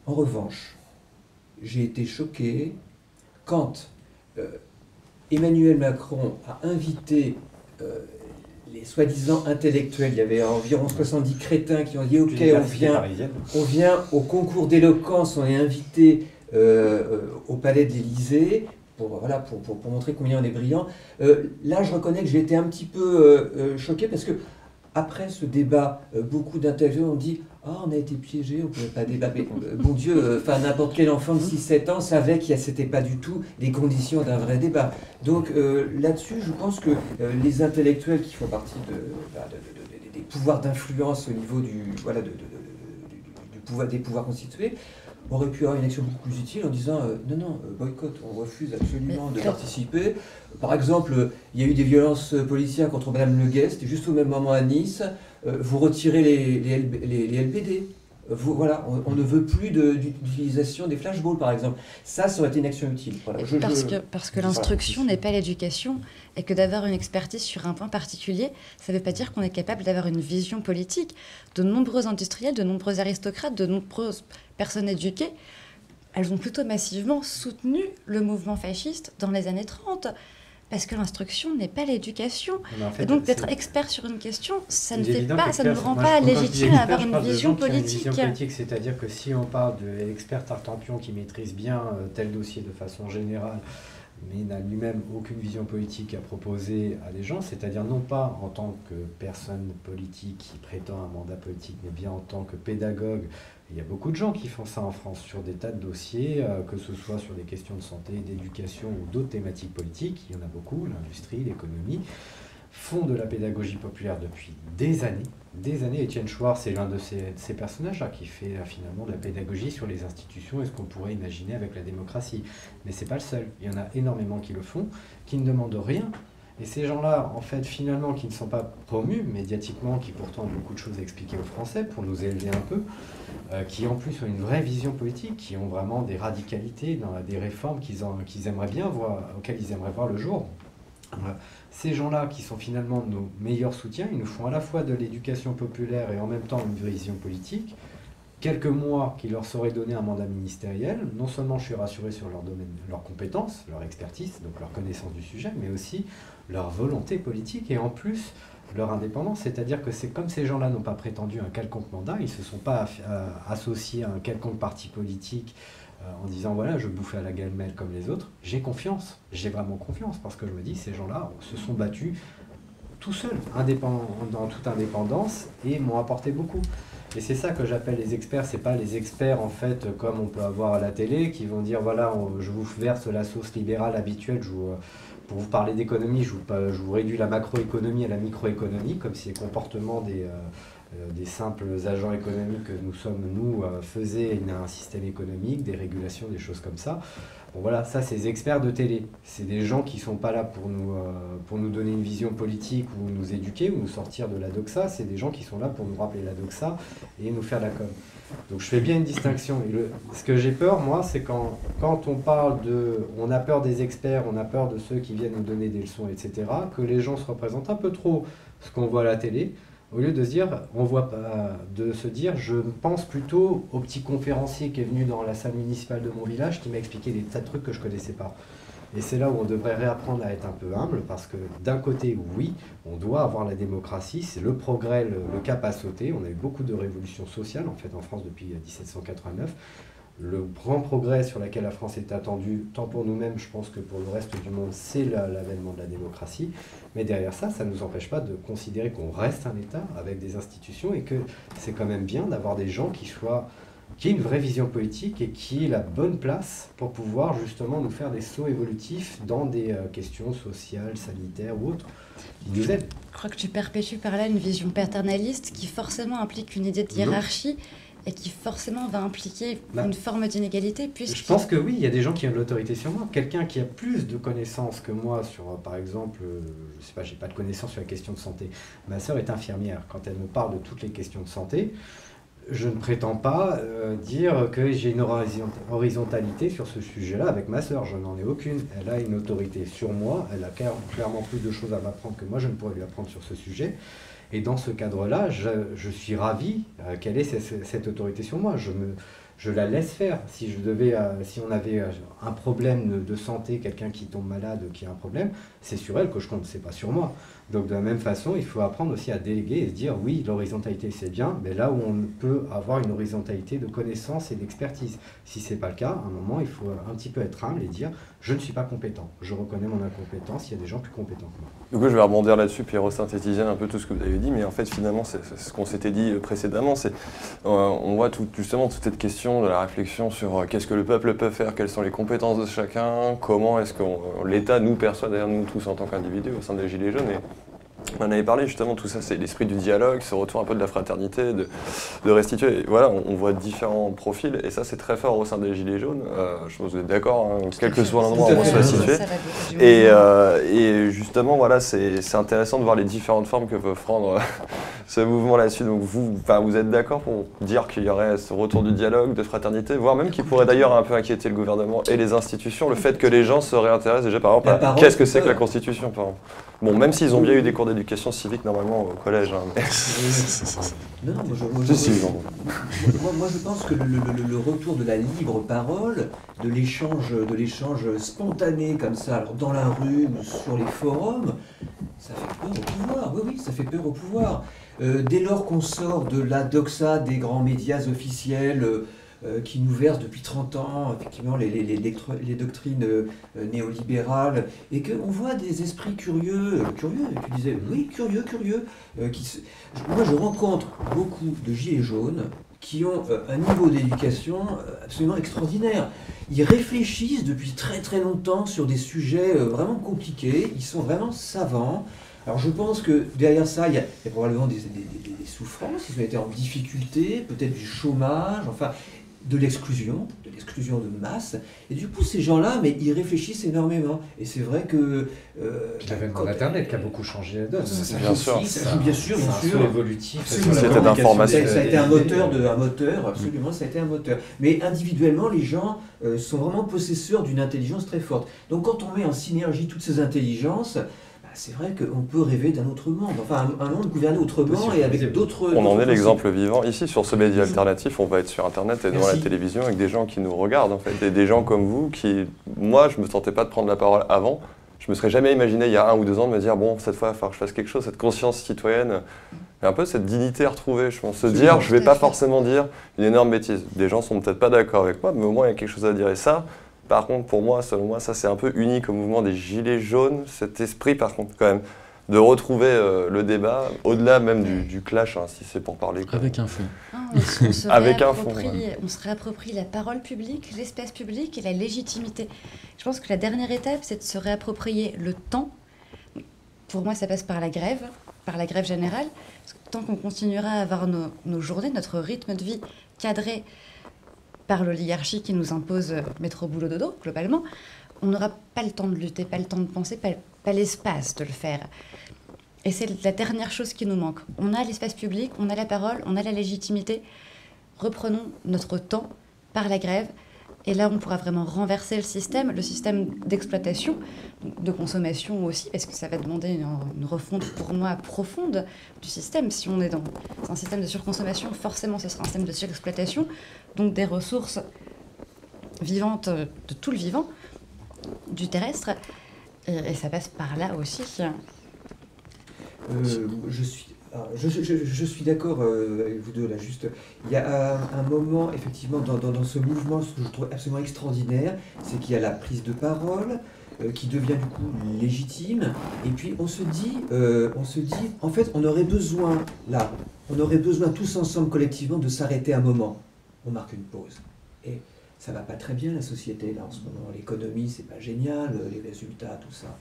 En revanche, j'ai été choqué quand euh, Emmanuel Macron a invité euh, les soi-disant intellectuels, il y avait environ 70 crétins qui ont dit Ok, on vient, on vient au concours d'éloquence, on est invité euh, au palais de l'Élysée. Pour, voilà, pour, pour, montrer combien on est brillant. là, je reconnais que j'ai été un petit peu choqué parce que après ce débat, beaucoup d'interviews ont dit ah, on a été piégé, on ne pouvait pas débattre. Euh, bon Dieu, euh, enfin n'importe quel enfant de 6-7 ans savait que ce n'était pas du tout les conditions d'un vrai débat. Donc euh, là-dessus, je pense que les intellectuels qui font partie bah, des pouvoirs d'influence au niveau du, voilà, du pouvoir, des pouvoirs constitués aurait pu avoir une action beaucoup plus utile en disant euh, non, non, boycott, on refuse absolument de participer. Par exemple, il y a eu des violences policières contre Madame Le Guest, juste au même moment à Nice, vous retirez les, les LBD voilà, on, ne veut plus d'utilisation des flashballs, par exemple. Ça, ça aurait été une action utile. parce, Que, parce que l'instruction n'est pas l'éducation et que d'avoir une expertise sur un point particulier, ça ne veut pas dire qu'on est capable d'avoir une vision politique. De nombreux industriels, de nombreux aristocrates, de nombreuses personnes éduquées, elles ont plutôt massivement soutenu le mouvement fasciste dans les années 30 parce que l'instruction n'est pas l'éducation. et donc d'être expert sur une question, ça ne fait pas, ça ne rend pas légitime à avoir une vision politique. c'est-à-dire que si on parle de l'expert Tartampion qui maîtrise bien euh, tel dossier de façon générale, mais n'a lui-même aucune vision politique à proposer à des gens, c'est-à-dire non pas en tant que personne politique qui prétend un mandat politique, mais bien en tant que pédagogue il y a beaucoup de gens qui font ça en France sur des tas de dossiers, euh, que ce soit sur des questions de santé, d'éducation ou d'autres thématiques politiques. Il y en a beaucoup, l'industrie, l'économie, font de la pédagogie populaire depuis des années. Des années. Étienne Chouard, c'est l'un de ces, personnages-là qui fait euh, finalement de la pédagogie sur les institutions et ce qu'on pourrait imaginer avec la démocratie. Mais ce n'est pas le seul. Il y en a énormément qui le font, qui ne demandent rien et ces gens-là, en fait, finalement, qui ne sont pas promus médiatiquement, qui pourtant ont beaucoup de choses à expliquer aux Français pour nous élever un peu, euh, qui en plus ont une vraie vision politique, qui ont vraiment des radicalités dans des réformes qu'ils aimeraient bien voir, auxquelles ils aimeraient voir le jour. ces gens-là, qui sont finalement nos meilleurs soutiens, ils nous font à la fois de l'éducation populaire et en même temps une vision politique quelques mois qui leur seraient donné un mandat ministériel, non seulement je suis rassuré sur leur domaine, leurs compétences, leur expertise, donc leur connaissance du sujet, mais aussi leur volonté politique et en plus leur indépendance. C'est-à-dire que c'est comme ces gens-là n'ont pas prétendu un quelconque mandat, ils ne se sont pas euh, associés à un quelconque parti politique euh, en disant voilà, je bouffe à la gamelle comme les autres. J'ai confiance, j'ai vraiment confiance parce que je me dis ces gens-là se sont battus tout seuls, dans toute indépendance et m'ont apporté beaucoup. Et c'est ça que j'appelle les experts. C'est pas les experts en fait comme on peut avoir à la télé qui vont dire voilà, je vous verse la sauce libérale habituelle. Je vous, pour vous parler d'économie, je vous, réduis la macroéconomie à la microéconomie, comme si les comportements des, euh, euh, des simples agents économiques que nous sommes, nous, euh, faisaient un système économique, des régulations, des choses comme ça. Bon voilà, ça c'est experts de télé. C'est des gens qui ne sont pas là pour nous, pour nous donner une vision politique ou nous éduquer ou nous sortir de la doxa. C'est des gens qui sont là pour nous rappeler la doxa et nous faire la com. Donc je fais bien une distinction. ce que j'ai peur, moi, c'est quand, quand on parle de... On a peur des experts, on a peur de ceux qui viennent nous donner des leçons, etc., que les gens se représentent un peu trop ce qu'on voit à la télé, au lieu de se dire, on voit pas, de se dire, je pense plutôt au petit conférencier qui est venu dans la salle municipale de mon village qui m'a expliqué des tas de trucs que je connaissais pas. Et c'est là où on devrait réapprendre à être un peu humble, parce que d'un côté, oui, on doit avoir la démocratie, c'est le progrès, le, cap à sauter. On a eu beaucoup de révolutions sociales, en fait, en France depuis 1789. Le grand progrès sur lequel la France est attendue, tant pour nous-mêmes, je pense que pour le reste du monde, c'est l'avènement de la démocratie. Mais derrière ça, ça ne nous empêche pas de considérer qu'on reste un État avec des institutions et que c'est quand même bien d'avoir des gens qui soient qui ait une vraie vision politique et qui ait la bonne place pour pouvoir justement nous faire des sauts évolutifs dans des euh, questions sociales, sanitaires ou autres. nous Je crois que tu perpétues par là une vision paternaliste qui forcément implique une idée de hiérarchie. Et qui forcément va impliquer bah, une forme d'inégalité. Je pense que oui, il y a des gens qui ont de l'autorité sur moi. Quelqu'un qui a plus de connaissances que moi sur, euh, par exemple, euh, je sais pas, j'ai pas de connaissances sur la question de santé. Ma sœur est infirmière. Quand elle me parle de toutes les questions de santé, je ne prétends pas euh, dire que j'ai une horizontalité sur ce sujet-là avec ma sœur. Je n'en ai aucune. Elle a une autorité sur moi. Elle a clairement plus de choses à m'apprendre que moi je ne pourrais lui apprendre sur ce sujet. Et dans ce cadre-là, je, suis ravi euh, qu'elle ait cette, autorité sur moi. Je, la laisse faire. Si, je devais, euh, si on avait un problème de santé, quelqu'un qui tombe malade, qui a un problème, c'est sur elle que je compte, c'est pas sur moi. Donc de la même façon, il faut apprendre aussi à déléguer et se dire oui, l'horizontalité c'est bien, mais là où on peut avoir une horizontalité de connaissances et d'expertise. Si ce n'est pas le cas, à un moment, il faut un petit peu être humble et dire je ne suis pas compétent, je reconnais mon incompétence, il y a des gens plus compétents que moi. Du coup, je vais rebondir là-dessus puis resynthétiser un peu tout ce que vous avez dit, mais en fait, finalement, c'est ce qu'on s'était dit précédemment, c'est euh, on voit tout, justement toute cette question de la réflexion sur euh, qu'est-ce que le peuple peut faire, quelles sont les compétences de chacun, comment est-ce que l'État nous perçoit derrière nous tous en tant qu'individus au sein des Gilets jaunes. On en avait parlé justement, tout ça, c'est l'esprit du dialogue, ce retour un peu de la fraternité, de, de restituer. Et voilà, on, on voit différents profils, et ça, c'est très fort au sein des Gilets jaunes. Euh, je pense que vous êtes d'accord, hein, quel que soit l'endroit où on soit situé. Et, euh, et justement, voilà, c'est intéressant de voir les différentes formes que peut prendre ce mouvement là-dessus. Donc vous, vous êtes d'accord pour dire qu'il y aurait ce retour du dialogue, de fraternité, voire même qui pourrait d'ailleurs un peu inquiéter le gouvernement et les institutions, le fait que les gens se réintéressent déjà par exemple à qu'est-ce que c'est que la. Constitution, par exemple. Bon, même s'ils ont bien eu des cours d'éducation civique normalement au collège. hein, mais- Non, moi, je, moi, je- moi, moi, je pense que le, le- le- le retour de la libre parole, de l'échange, de l'échange spontané comme ça, alors dans la rue ou sur les forums, ça fait peur au pouvoir. Oui, oui, ça fait peur au pouvoir. Euh, dès lors qu'on sort de la doxa des grands médias officiels euh, qui nous versent depuis 30 ans, effectivement, les, les- les- les tr- les doctrines euh, euh, néolibérales, et qu'on voit des esprits curieux, euh, curieux, tu disais, oui, curieux, curieux, euh, qui moi je rencontre beaucoup de gilets jaunes qui ont euh, un niveau d'éducation euh, absolument extraordinaire. Ils réfléchissent depuis très très longtemps sur des sujets euh, vraiment compliqués, ils sont vraiment savants. Alors je pense que derrière ça, il y a, probablement des- des- des souffrances, ils ont été en difficulté, peut-être du chômage, enfin de l'exclusion, de l'exclusion de masse. Et du coup, ces gens-là, mais ils réfléchissent énormément. Et c'est vrai que... euh, quand- d'Internet qui a beaucoup changé la donne. ça, ça Bien joue sûr. aussi, ça joue bien sûr, bien C'est un sûr. saut évolutif. La communication d'information. Ça, ça a été un moteur, de, un moteur, absolument, ça a été un moteur. Mais individuellement, les gens euh, sont vraiment possesseurs d'une intelligence très forte. Donc quand on met en synergie toutes ces intelligences, c'est vrai qu'on peut rêver d'un autre monde, enfin un, un monde gouverné autrement et avec d'autres... On en est l'exemple vivant. Ici, sur ce média alternatif, on va être sur Internet et devant la télévision avec des gens qui nous regardent, en fait. Et des gens comme vous qui, moi, je me sentais pas de prendre la parole avant. Je me serais jamais imaginé, il y a un ou deux ans, de me dire, bon, cette fois, il va falloir que je fasse quelque chose, cette conscience citoyenne. Et un peu cette dignité à retrouver, je pense. Se dire, je vais Tout à pas forcément dire une énorme bêtise. Des gens sont peut-être pas d'accord avec moi, mais au moins, il y a quelque chose à dire. Et ça, par contre, pour moi, selon moi, ça, c'est un peu unique au mouvement des Gilets jaunes, cet esprit, par contre, quand même, de retrouver euh, le débat, au-delà même du, du clash, hein, si c'est pour parler. quoi. Avec un fond. Ah, on, se- Avec un fond, réapproprie- on se réapproprie la parole publique, l'espace public et la légitimité. Je pense que la dernière étape, c'est de se réapproprier le temps. Pour moi, ça passe par la grève, par la grève générale. Parce que tant qu'on continuera à avoir nos, nos journées, notre rythme de vie cadré par l'oligarchie qui nous impose euh, métro, boulot, dodo, globalement, on n'aura pas le temps de lutter, pas le temps de penser, pas, l'espace de le faire. Et c'est la dernière chose qui nous manque. On a l'espace public, on a la parole, on a la légitimité. Reprenons notre temps par la grève. Et là, on pourra vraiment renverser le système, le système d'exploitation, de consommation aussi, parce que ça va demander une, une refonte pour moi profonde du système. Si on est dans un système de surconsommation, forcément, ce sera un système de surexploitation, donc des ressources vivantes euh, de tout le vivant, du terrestre. Et, et ça passe par là aussi. Euh, je suis, alors, je, je- suis d'accord euh, avec vous deux là. Juste, il y a un, moment effectivement dans, ce mouvement, ce que je trouve absolument extraordinaire, c'est qu'il y a la prise de parole euh, qui devient du coup légitime, et puis on se dit, euh, on se dit, en fait, on aurait besoin là, on aurait besoin tous ensemble collectivement de s'arrêter un moment. On marque une pause. Et ça va pas très bien la société là en ce moment. L'économie c'est pas génial, les résultats, tout ça.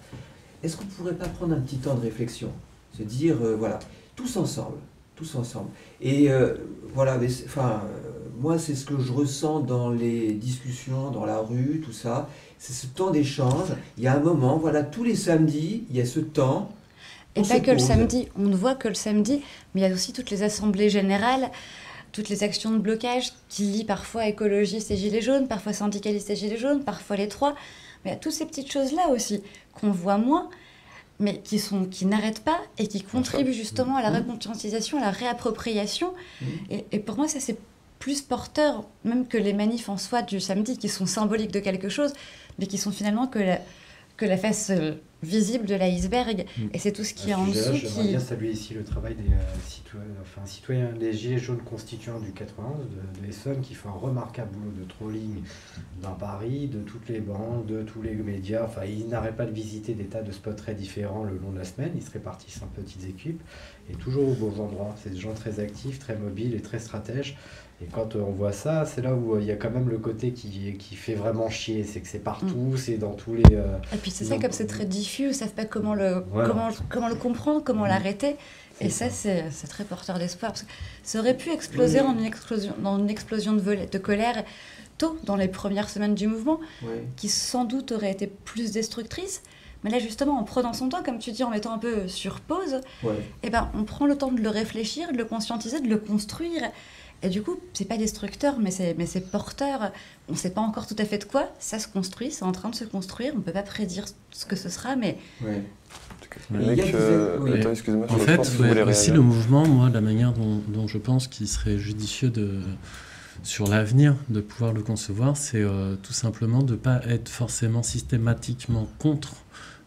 Est-ce qu'on pourrait pas prendre un petit temps de réflexion? Se dire, euh, voilà, tous ensemble, tous ensemble. Et euh, voilà, mais c'est- enfin, euh, moi, c'est ce que je ressens dans les discussions, dans la rue, tout ça. C'est ce temps d'échange. Il y a un moment, voilà, tous les samedis, il y a ce temps. Et On pas que le samedi, on ne voit que le samedi, mais il y a aussi toutes les assemblées générales, toutes les actions de blocage qui lient parfois écologistes et gilets jaunes, parfois syndicalistes et gilets jaunes, parfois les trois. Mais il y a toutes ces petites choses-là aussi qu'on voit moins, mais qui, sont, qui n'arrêtent pas et qui contribuent justement à la Mhm. reconscientisation, à la réappropriation. Mhm. Et, et pour moi, ça c'est plus porteur même que les manifs en soi du samedi, qui sont symboliques de quelque chose, mais qui sont finalement que la, que la face euh, visible de l'iceberg. Et c'est tout ce qui est en dessous J'aimerais qui... bien saluer ici le travail des euh, citoyens, enfin, citoyens, des Gilets jaunes constituants du 91 de, de Essonne qui font un remarquable boulot de trolling dans Paris, de toutes les banques, de tous les médias. Enfin, ils n'arrêtent pas de visiter des tas de spots très différents le long de la semaine. Ils se répartissent en petites équipes et toujours aux beaux endroits. C'est des gens très actifs, très mobiles et très stratèges. Et quand on voit ça, c'est là où il y a quand même le côté qui, qui fait vraiment chier. C'est que c'est partout, Mm. c'est dans tous les. euh, Et puis c'est ça, comme c'est très diffus, ils savent pas comment le, Voilà. comment, comment le comprendre, comment l'arrêter. C'est Et ça, ça. c'est très porteur d'espoir. Parce que ça aurait pu exploser en une explosion, dans une explosion de, colère tôt, dans les premières semaines du mouvement, qui sans doute aurait été plus destructrice. Mais là, justement, en prenant son temps, comme tu dis, en mettant un peu sur pause, Ouais. eh ben, on prend le temps de le réfléchir, de le conscientiser, de le construire. Et du coup, c'est pas destructeur, mais c'est, mais c'est porteur. On sait pas encore tout à fait de quoi. Ça se construit, c'est en train de se construire. On peut pas prédire ce que ce sera, mais a mec, des- euh, oui. attends, excuse-moi, En je fait, ouais, aussi le mouvement, moi, la manière dont, dont je pense qu'il serait judicieux de, sur l'avenir de pouvoir le concevoir, c'est euh, tout simplement de ne pas être forcément systématiquement contre,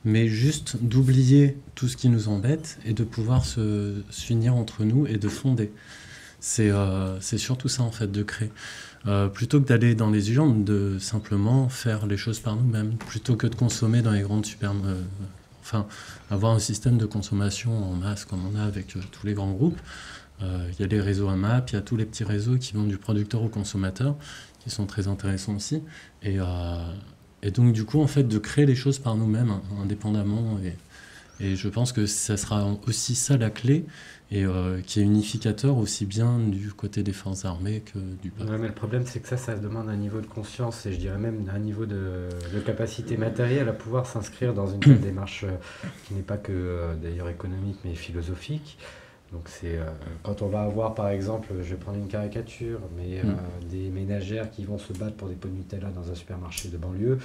mais juste d'oublier tout ce qui nous embête et de pouvoir se s'unir entre nous et de fonder. C'est euh, surtout ça, en fait, de créer. Euh, plutôt que d'aller dans les urnes, de simplement faire les choses par nous-mêmes, plutôt que de consommer dans les grandes super... euh, enfin, avoir un système de consommation en masse comme on a avec euh, tous les grands groupes. Il y a les réseaux AMAP, il y a tous les petits réseaux qui vont du producteur au consommateur, qui sont très intéressants aussi. Et, et donc, du coup, en fait, de créer les choses par nous-mêmes, hein, indépendamment. Et je pense que ça sera aussi ça la clé, et euh, qui est unificateur aussi bien du côté des forces armées que du peuple. Ouais, mais le problème, c'est que ça, ça demande un niveau de conscience et je dirais même un niveau de, de capacité matérielle à pouvoir s'inscrire dans une démarche euh, qui n'est pas que euh, d'ailleurs économique mais philosophique. Donc c'est euh, quand on va avoir par exemple, je vais prendre une caricature, mais euh, des ménagères qui vont se battre pour des pots de Nutella dans un supermarché de banlieue,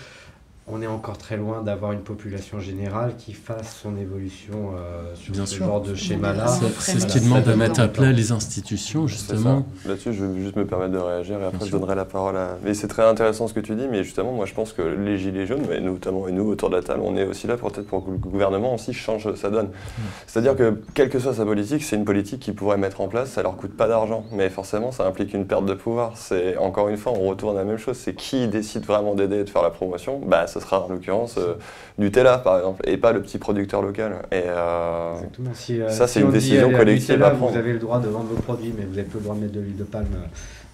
on est encore très loin d'avoir une population générale qui fasse son évolution euh, sur Bien ce sûr. genre de schéma-là. C'est ce qui demande de mettre à plat les institutions, justement. Là-dessus, je vais juste me permettre de réagir et après Bien je sûr. donnerai la parole à. Mais c'est très intéressant ce que tu dis, mais justement, moi je pense que les Gilets jaunes, mais notamment et nous autour de la table, on est aussi là pour peut-être pour que le gouvernement aussi change sa donne. C'est-à-dire que, quelle que soit sa politique, c'est une politique qu'ils pourraient mettre en place, ça leur coûte pas d'argent, mais forcément ça implique une perte de pouvoir. C'est Encore une fois, on retourne à la même chose, c'est qui décide vraiment d'aider et de faire la promotion? Bah, sera en l'occurrence euh, Nutella par exemple, et pas le petit producteur local. Et, euh, Exactement. Si, euh, Ça, si c'est une dit, décision collective Nutella, à prendre. Vous avez le droit de vendre vos produits, mais vous n'avez plus le droit de mettre de l'huile de palme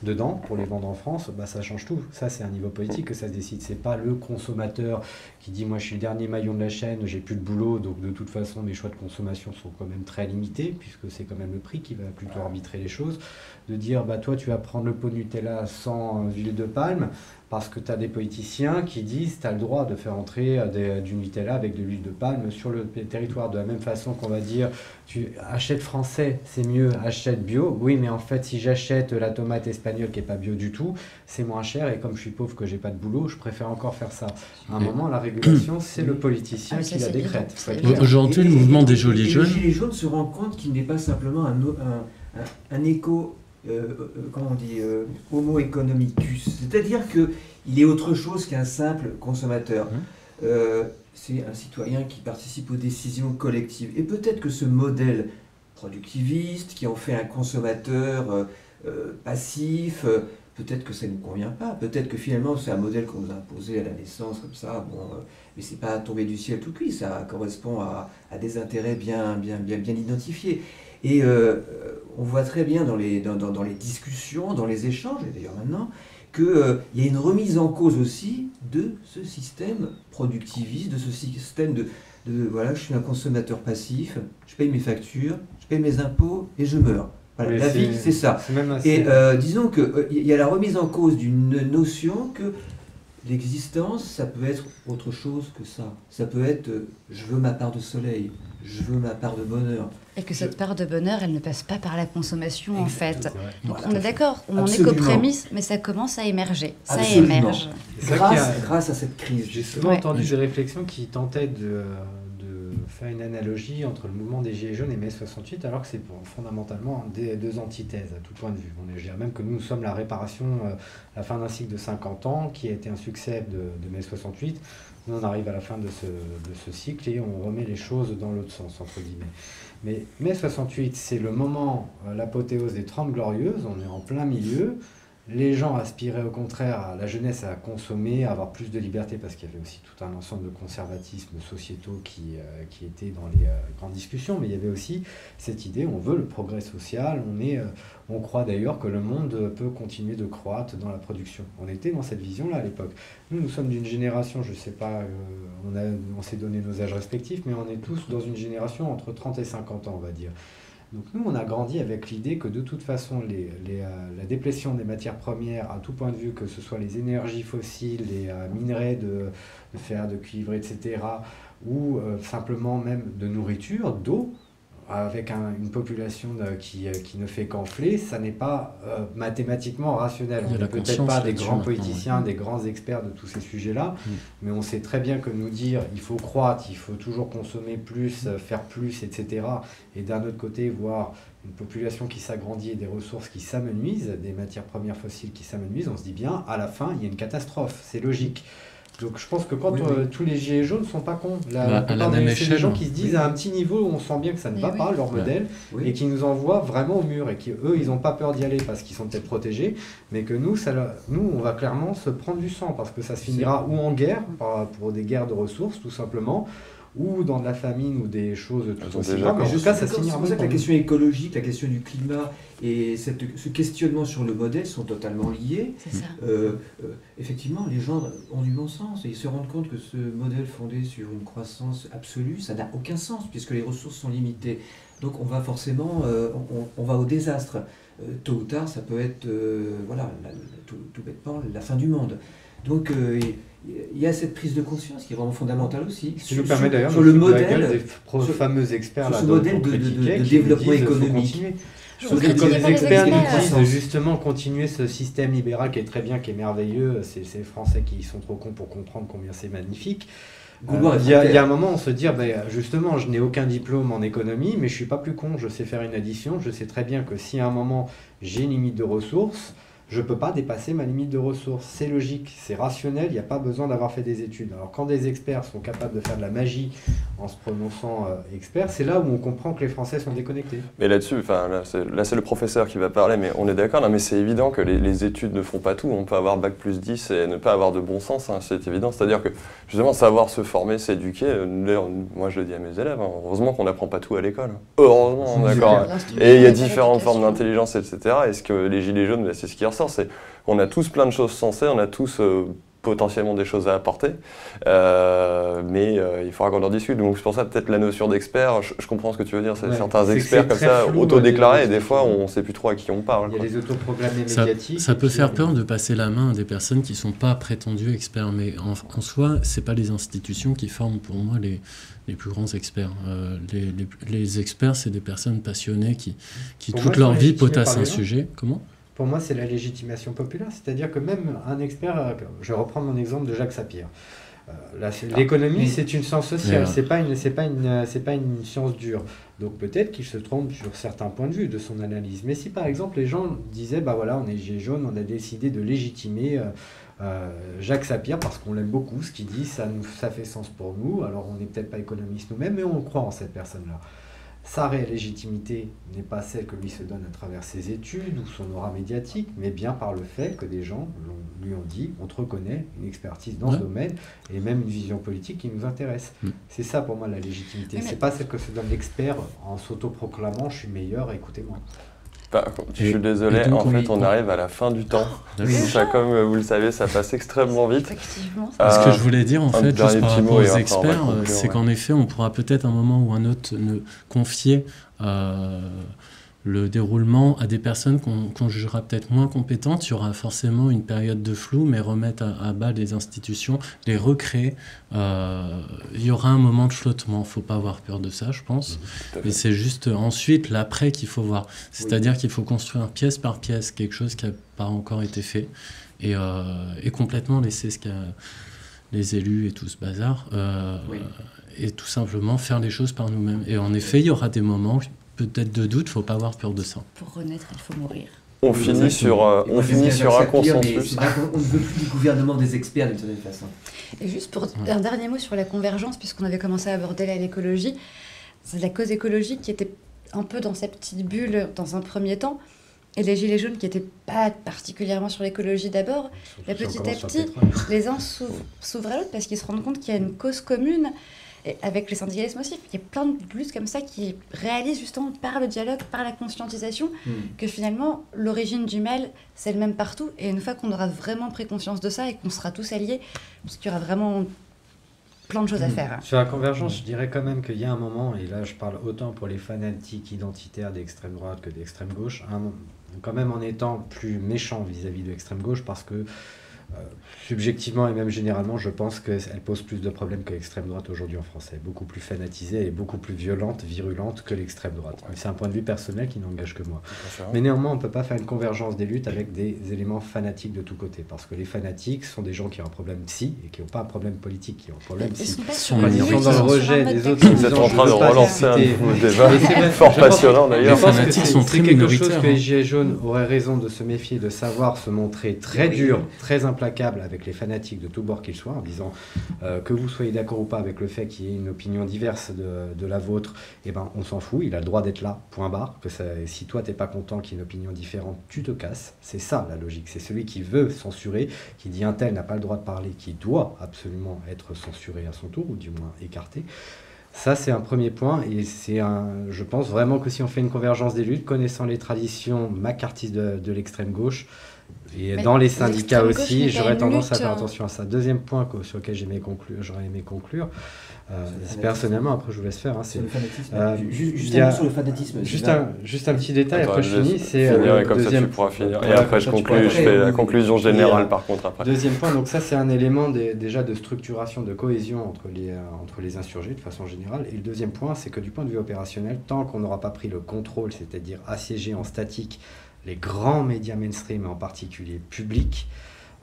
dedans pour les vendre en France. Bah, ça change tout. Ça, c'est un niveau politique que ça se décide. C'est pas le consommateur qui dit moi je suis le dernier maillon de la chaîne, j'ai plus de boulot, donc de toute façon mes choix de consommation sont quand même très limités puisque c'est quand même le prix qui va plutôt arbitrer les choses. De dire bah toi tu vas prendre le pot de Nutella sans euh, huile de palme parce que tu as des politiciens qui disent tu as le droit de faire entrer euh, des- du Nutella avec de l'huile de palme sur le territoire. De la même façon qu'on va dire tu achètes français, c'est mieux, achète bio. Oui, mais en fait, si j'achète la tomate espagnole qui n'est pas bio du tout, c'est moins cher et comme je suis pauvre que j'ai pas de boulot, je préfère encore faire ça. À un moment, la régulation, c'est le politicien Ah, qui la décrète. Aujourd'hui, le mouvement des les jaunes. Gilets jaunes se rendent compte qu'il n'est pas simplement un, un, un- euh, euh, comment on dit, euh, homo economicus. C'est-à-dire qu'il est autre chose qu'un simple consommateur. Euh, c'est un citoyen qui participe aux décisions collectives. Et peut-être que ce modèle productiviste qui en fait un consommateur euh, euh, passif, euh, peut-être que ça ne nous convient pas. Peut-être que finalement c'est un modèle qu'on nous a imposé à la naissance comme ça. Bon, euh, mais c'est pas tombé du ciel tout cuit. Ça correspond à, à des intérêts bien, bien, bien, bien identifiés. Et euh, euh, on voit très bien dans les, dans, dans- dans les discussions, dans les échanges, et d'ailleurs maintenant, qu'il y a une remise en cause aussi de ce système productiviste, de ce système de, de, voilà, je suis un consommateur passif, je paye mes factures, je paye mes impôts et je meurs. Voilà, la vie, c'est ça. C'est même assez- Et euh, disons qu'il y a la remise en cause d'une notion que l'existence, ça peut être autre chose que ça. Ça peut être euh, je veux ma part de soleil, je veux ma part de bonheur. Et que cette part de bonheur, elle ne passe pas par la consommation, en fait. Donc Voilà. on est d'accord, on en est qu'aux prémices, mais ça commence à émerger. Ça Absolument. émerge. A- Grâce, grâce à cette crise. J'ai souvent Ouais. entendu des réflexions qui tentaient de, de faire une analogie entre le mouvement des Gilets jaunes et mai 68, alors que c'est fondamentalement des, deux antithèses à tout point de vue. On est, je dirais même que nous, nous sommes la réparation, euh, la fin d'un cycle de 50 ans qui a été un succès de, de mai 68. Nous, on arrive à la fin de ce, de ce cycle et on remet les choses dans l'autre sens, entre guillemets. Mais mai 68, c'est le moment, euh, l'apothéose des 30 glorieuses, on est en plein milieu. Les gens aspiraient au contraire, à la jeunesse, à consommer, à avoir plus de liberté, parce qu'il y avait aussi tout un ensemble de conservatismes sociétaux qui, euh, qui étaient dans les euh, grandes discussions, mais il y avait aussi cette idée, on veut le progrès social, on, est, euh, on croit d'ailleurs que le monde peut continuer de croître dans la production. On était dans cette vision-là à l'époque. Nous, nous sommes d'une génération, je ne sais pas, on, on s'est donné nos âges respectifs, mais on est tous dans une génération entre 30 et 50 ans, on va dire. Donc nous, on a grandi avec l'idée que de toute façon, euh, la déplétion des matières premières, à tout point de vue, que ce soit les énergies fossiles, les euh, minerais de, de, fer, de cuivre, etc., ou euh, simplement même de nourriture, d'eau, avec une population qui, qui, ne fait qu'enfler, ça n'est pas mathématiquement rationnel. On n'est peut-être pas des grands politiciens, des grands experts de tous ces sujets-là, mm. mais on sait très bien que nous dire il faut croître, il faut toujours consommer plus, faire plus, etc., et d'un autre côté voir une population qui s'agrandit et des ressources qui s'amenuisent, des matières premières fossiles qui s'amenuisent, on se dit bien, à la fin, il y a une catastrophe, c'est logique. Donc je pense que quand euh, tous les gilets jaunes sont pas cons, la, bah, c'est des gens qui se disent à un petit niveau où on sent bien que ça ne va pas leur modèle et qui nous envoient vraiment au mur et qui eux ils n'ont pas peur d'y aller parce qu'ils sont peut-être protégés, mais que nous ça, nous on va clairement se prendre du sang parce que ça se finira ou en guerre pour des guerres de ressources tout simplement ou dans de la famine ou des choses tout aussi graves. Mais cas, ça C'est pour ça que la question écologique, la question du climat et cette, ce questionnement sur le modèle sont totalement liés. Ça. Euh, euh, effectivement, les gens ont du bon sens et ils se rendent compte que ce modèle fondé sur une croissance absolue, ça n'a aucun sens puisque les ressources sont limitées. Donc on va forcément, euh, on, on, va au désastre. tôt ou tard, ça peut être, voilà, tout, tout, bêtement, la fin du monde. Donc il y a cette prise de conscience qui est vraiment fondamentale aussi. Ce qui permet d'ailleurs sur le modèle des fameux experts sur ce modèle de, développement économique. Pense que quand les experts nous disent de justement continuer ce système libéral qui est très bien, qui est merveilleux, c'est les Français qui sont trop cons pour comprendre combien c'est magnifique. Euh, il y, a un moment, on se dit, ben, justement, je n'ai aucun diplôme en économie, mais je suis pas plus con, je sais faire une addition, je sais très bien que si à un moment j'ai une limite de ressources, je ne peux pas dépasser ma limite de ressources. C'est logique, c'est rationnel, il n'y a pas besoin d'avoir fait des études. Alors quand des experts sont capables de faire de la magie en se prononçant euh, expert, c'est là où on comprend que les Français sont déconnectés. Mais là-dessus, là c'est le professeur qui va parler, mais on est d'accord, mais c'est évident que les, études ne font pas tout. On peut avoir bac plus 10 et ne pas avoir de bon sens, hein, c'est évident. C'est-à-dire que justement, savoir se former, s'éduquer, euh, moi je le dis à mes élèves, hein, heureusement qu'on n'apprend pas tout à l'école. Heureusement, d'accord. Et il y a différentes formes d'intelligence, etc. Est-ce que les gilets jaunes, c'est ce qui c'est on a tous plein de choses sensées, on a tous euh, potentiellement des choses à apporter, euh, mais euh, il faudra qu'on en discute. Donc c'est pour ça peut-être la notion d'expert, je, comprends ce que tu veux dire, c'est certains experts comme ça, autodéclarés, et des fois on ne sait plus trop à qui on parle. Il y a les autoproclamés médiatiques. Ça peut faire peur de passer la main à des personnes qui ne sont pas prétendus experts, mais en, soi, ce pas les institutions qui forment pour moi les, les plus grands experts. les, les, experts, c'est des personnes passionnées qui, qui toute leur vie potassent un sujet. Comment? Pour moi, c'est la légitimation populaire. C'est-à-dire que même un expert, euh, je vais reprendre mon exemple de Jacques Sapir. Euh, ah, l'économie, c'est une science sociale, c'est pas une, c'est pas une, c'est pas une science dure. Donc peut-être qu'il se trompe sur certains points de vue de son analyse. Mais si par exemple les gens disaient, bah voilà, on est gilet jaune, on a décidé de légitimer euh, Jacques Sapir parce qu'on l'aime beaucoup, ce qu'il dit, ça nous, ça fait sens pour nous. Alors on n'est peut-être pas économiste nous-mêmes, mais on croit en cette personne-là. Sa réelle légitimité n'est pas celle que lui se donne à travers ses études ou son aura médiatique, mais bien par le fait que des gens lui ont dit on te reconnaît une expertise dans ce domaine et même une vision politique qui nous intéresse. Mm. C'est ça pour moi la légitimité. C'est pas celle que se donne l'expert en s'autoproclamant je suis meilleur, écoutez-moi je suis désolé, en fait, on arrive à la fin du temps. Ça, comme vous le savez, ça passe extrêmement vite. Effectivement. Ce que je voulais dire, en fait, juste par rapport aux experts, c'est qu'en effet, on pourra peut-être un moment ou un autre ne confier euh, le déroulement à des personnes qu'on jugera peut-être moins compétentes. Il y aura forcément une période de flou, mais remettre à, bas les institutions, les recréer. Euh, il y aura un moment de flottement. Il ne faut pas avoir peur de ça, je pense. Mais c'est juste ensuite l'après qu'il faut voir. C'est-à-dire qu'il faut construire pièce par pièce quelque chose qui n'a pas encore été fait et, euh, et complètement laisser ce qu'a les élus et tout ce bazar, euh, et tout simplement faire les choses par nous-mêmes. Et en effet, il y aura des moments peut-être de doute, il ne faut pas avoir peur de ça. Pour renaître, il faut mourir. On finit sur, euh, on finit sur un consensus. on ne veut plus du gouvernement des experts d'une certaine façon. Et juste pour un dernier mot sur la convergence, puisqu'on avait commencé à aborder l'écologie, c'est la cause écologique qui était un peu dans cette petite bulle dans un premier temps. et les gilets jaunes qui n'étaient pas particulièrement sur l'écologie d'abord, petit à petit, les uns s'ouvrent s'ouvrent à l'autre parce qu'ils se rendent compte qu'il y a une cause commune. Et avec le syndicalisme aussi, il y a plein de luttes comme ça qui réalisent justement par le dialogue, par la conscientisation, Hmm. que finalement l'origine du mal c'est le même partout. Et une fois qu'on aura vraiment pris conscience de ça et qu'on sera tous alliés, parce qu'il y aura vraiment plein de choses à Mm. faire. Sur la convergence, je dirais quand même qu'il y a un moment, et là je parle autant pour les fanatiques identitaires d'extrême droite que d'extrême gauche, un moment- quand même en étant plus méchant vis-à-vis de l'extrême gauche, parce que euh, subjectivement et même généralement, je pense qu'elle pose plus de problèmes que l'extrême droite aujourd'hui en France. Elle est beaucoup plus fanatisée et beaucoup plus violente, virulente que l'extrême droite. Mais c'est un point de vue personnel qui n'engage que moi. Mais néanmoins, on ne peut pas faire une convergence des luttes avec des éléments fanatiques de tous côtés. Parce que les fanatiques sont des gens qui ont un problème psy et qui n'ont pas un problème politique, qui ont un problème Ils psy. sont pas Ils sont dans le ils rejet des autres. Vous êtes en train de relancer un débat c'est fort passionnant d'ailleurs. que fanatiques c'est sont c'est très quelque chose minoritaires, que hein. les Gilets jaunes auraient raison de se méfier, de savoir se montrer très dur, très implacable avec les fanatiques de tous bords qu'ils soient, en disant euh, que vous soyez d'accord ou pas avec le fait qu'il y ait une opinion diverse de, la vôtre, eh ben, on s'en fout, il a le droit d'être là, point barre. Que si toi t'es pas content qu'il y ait une opinion différente, tu te casses. C'est ça la logique. C'est celui qui veut censurer, qui dit un tel n'a pas le droit de parler, qui doit absolument être censuré à son tour, ou du moins écarté. Ça, c'est un premier point, et c'est un. Je pense vraiment que si on fait une convergence des luttes, connaissant les traditions macartistes de l'extrême gauche, et Mais dans les syndicats aussi, j'aurais tendance à faire hein. attention à ça. Deuxième point sur lequel conclure, j'aurais aimé conclure, euh, personnellement, après je vous laisse faire, hein, c'est. Euh, Ju- ju- juste a- un mot sur le fanatisme. juste Sylvain. un, juste un petit détail, Attends, après je finis, c'est euh, et comme ça deuxième, tu pourras finir. Et après je ça, conclue, fais la conclusion générale Et, par contre après. Deuxième point, donc ça c'est un élément des- déjà de structuration, de cohésion entre les, euh, entre les insurgés de façon générale. Et le deuxième point, c'est que du point de vue opérationnel, tant qu'on n'aura pas pris le contrôle, c'est-à-dire assiéger en statique les grands médias mainstream, et en particulier publics,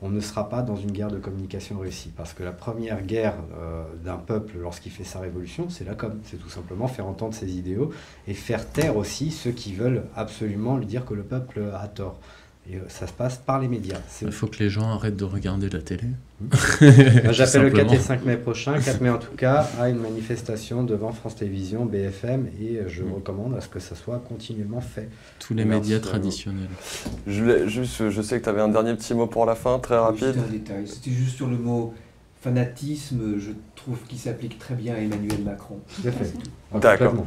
on ne sera pas dans une guerre de communication réussie. Parce que la première guerre euh, d'un peuple lorsqu'il fait sa révolution, c'est la com. C'est tout simplement faire entendre ses idéaux et faire taire aussi ceux qui veulent absolument lui dire que le peuple a tort. Et euh, ça se passe par les médias. Il faut que les gens arrêtent de regarder la télé. Tout J'appelle le 4 et simplement. 5 mai prochain, 4 mai en tout cas, à une manifestation devant France Télévisions, BFM, et euh, je Mm. recommande à ce que ça soit continuellement fait. Tous les Merci médias vous. traditionnels. Je, voulais juste, je sais que tu avais un dernier petit mot pour la fin, très rapide. Juste un détail. C'était juste sur le mot fanatisme. Je trouve qu'il s'applique très bien à Emmanuel Macron. Tout à fait. D'accord.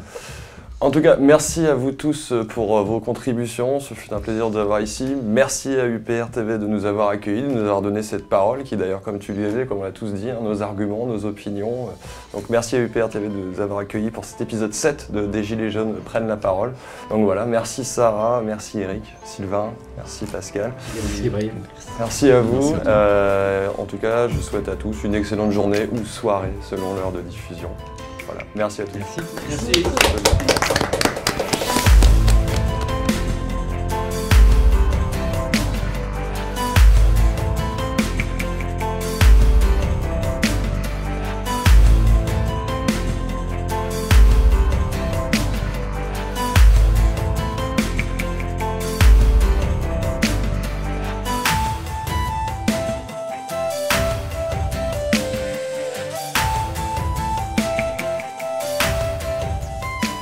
En tout cas, merci à vous tous pour euh, vos contributions. Ce fut un plaisir de vous avoir ici. Merci à UPR TV de nous avoir accueillis, de nous avoir donné cette parole qui d'ailleurs, comme tu le disais, comme on l'a tous dit, hein, nos arguments, nos opinions. Donc merci à UPR TV de nous avoir accueillis pour cet épisode 7 de Des Gilets jaunes prennent la parole. Donc voilà, merci Sarah, merci Eric, Sylvain, merci Pascal. Merci, Ibrahim. Merci à vous. Merci à toi. Euh, en tout cas, je souhaite à tous une excellente journée ou soirée selon l'heure de diffusion. Voilà, merci à tous. Merci. Merci.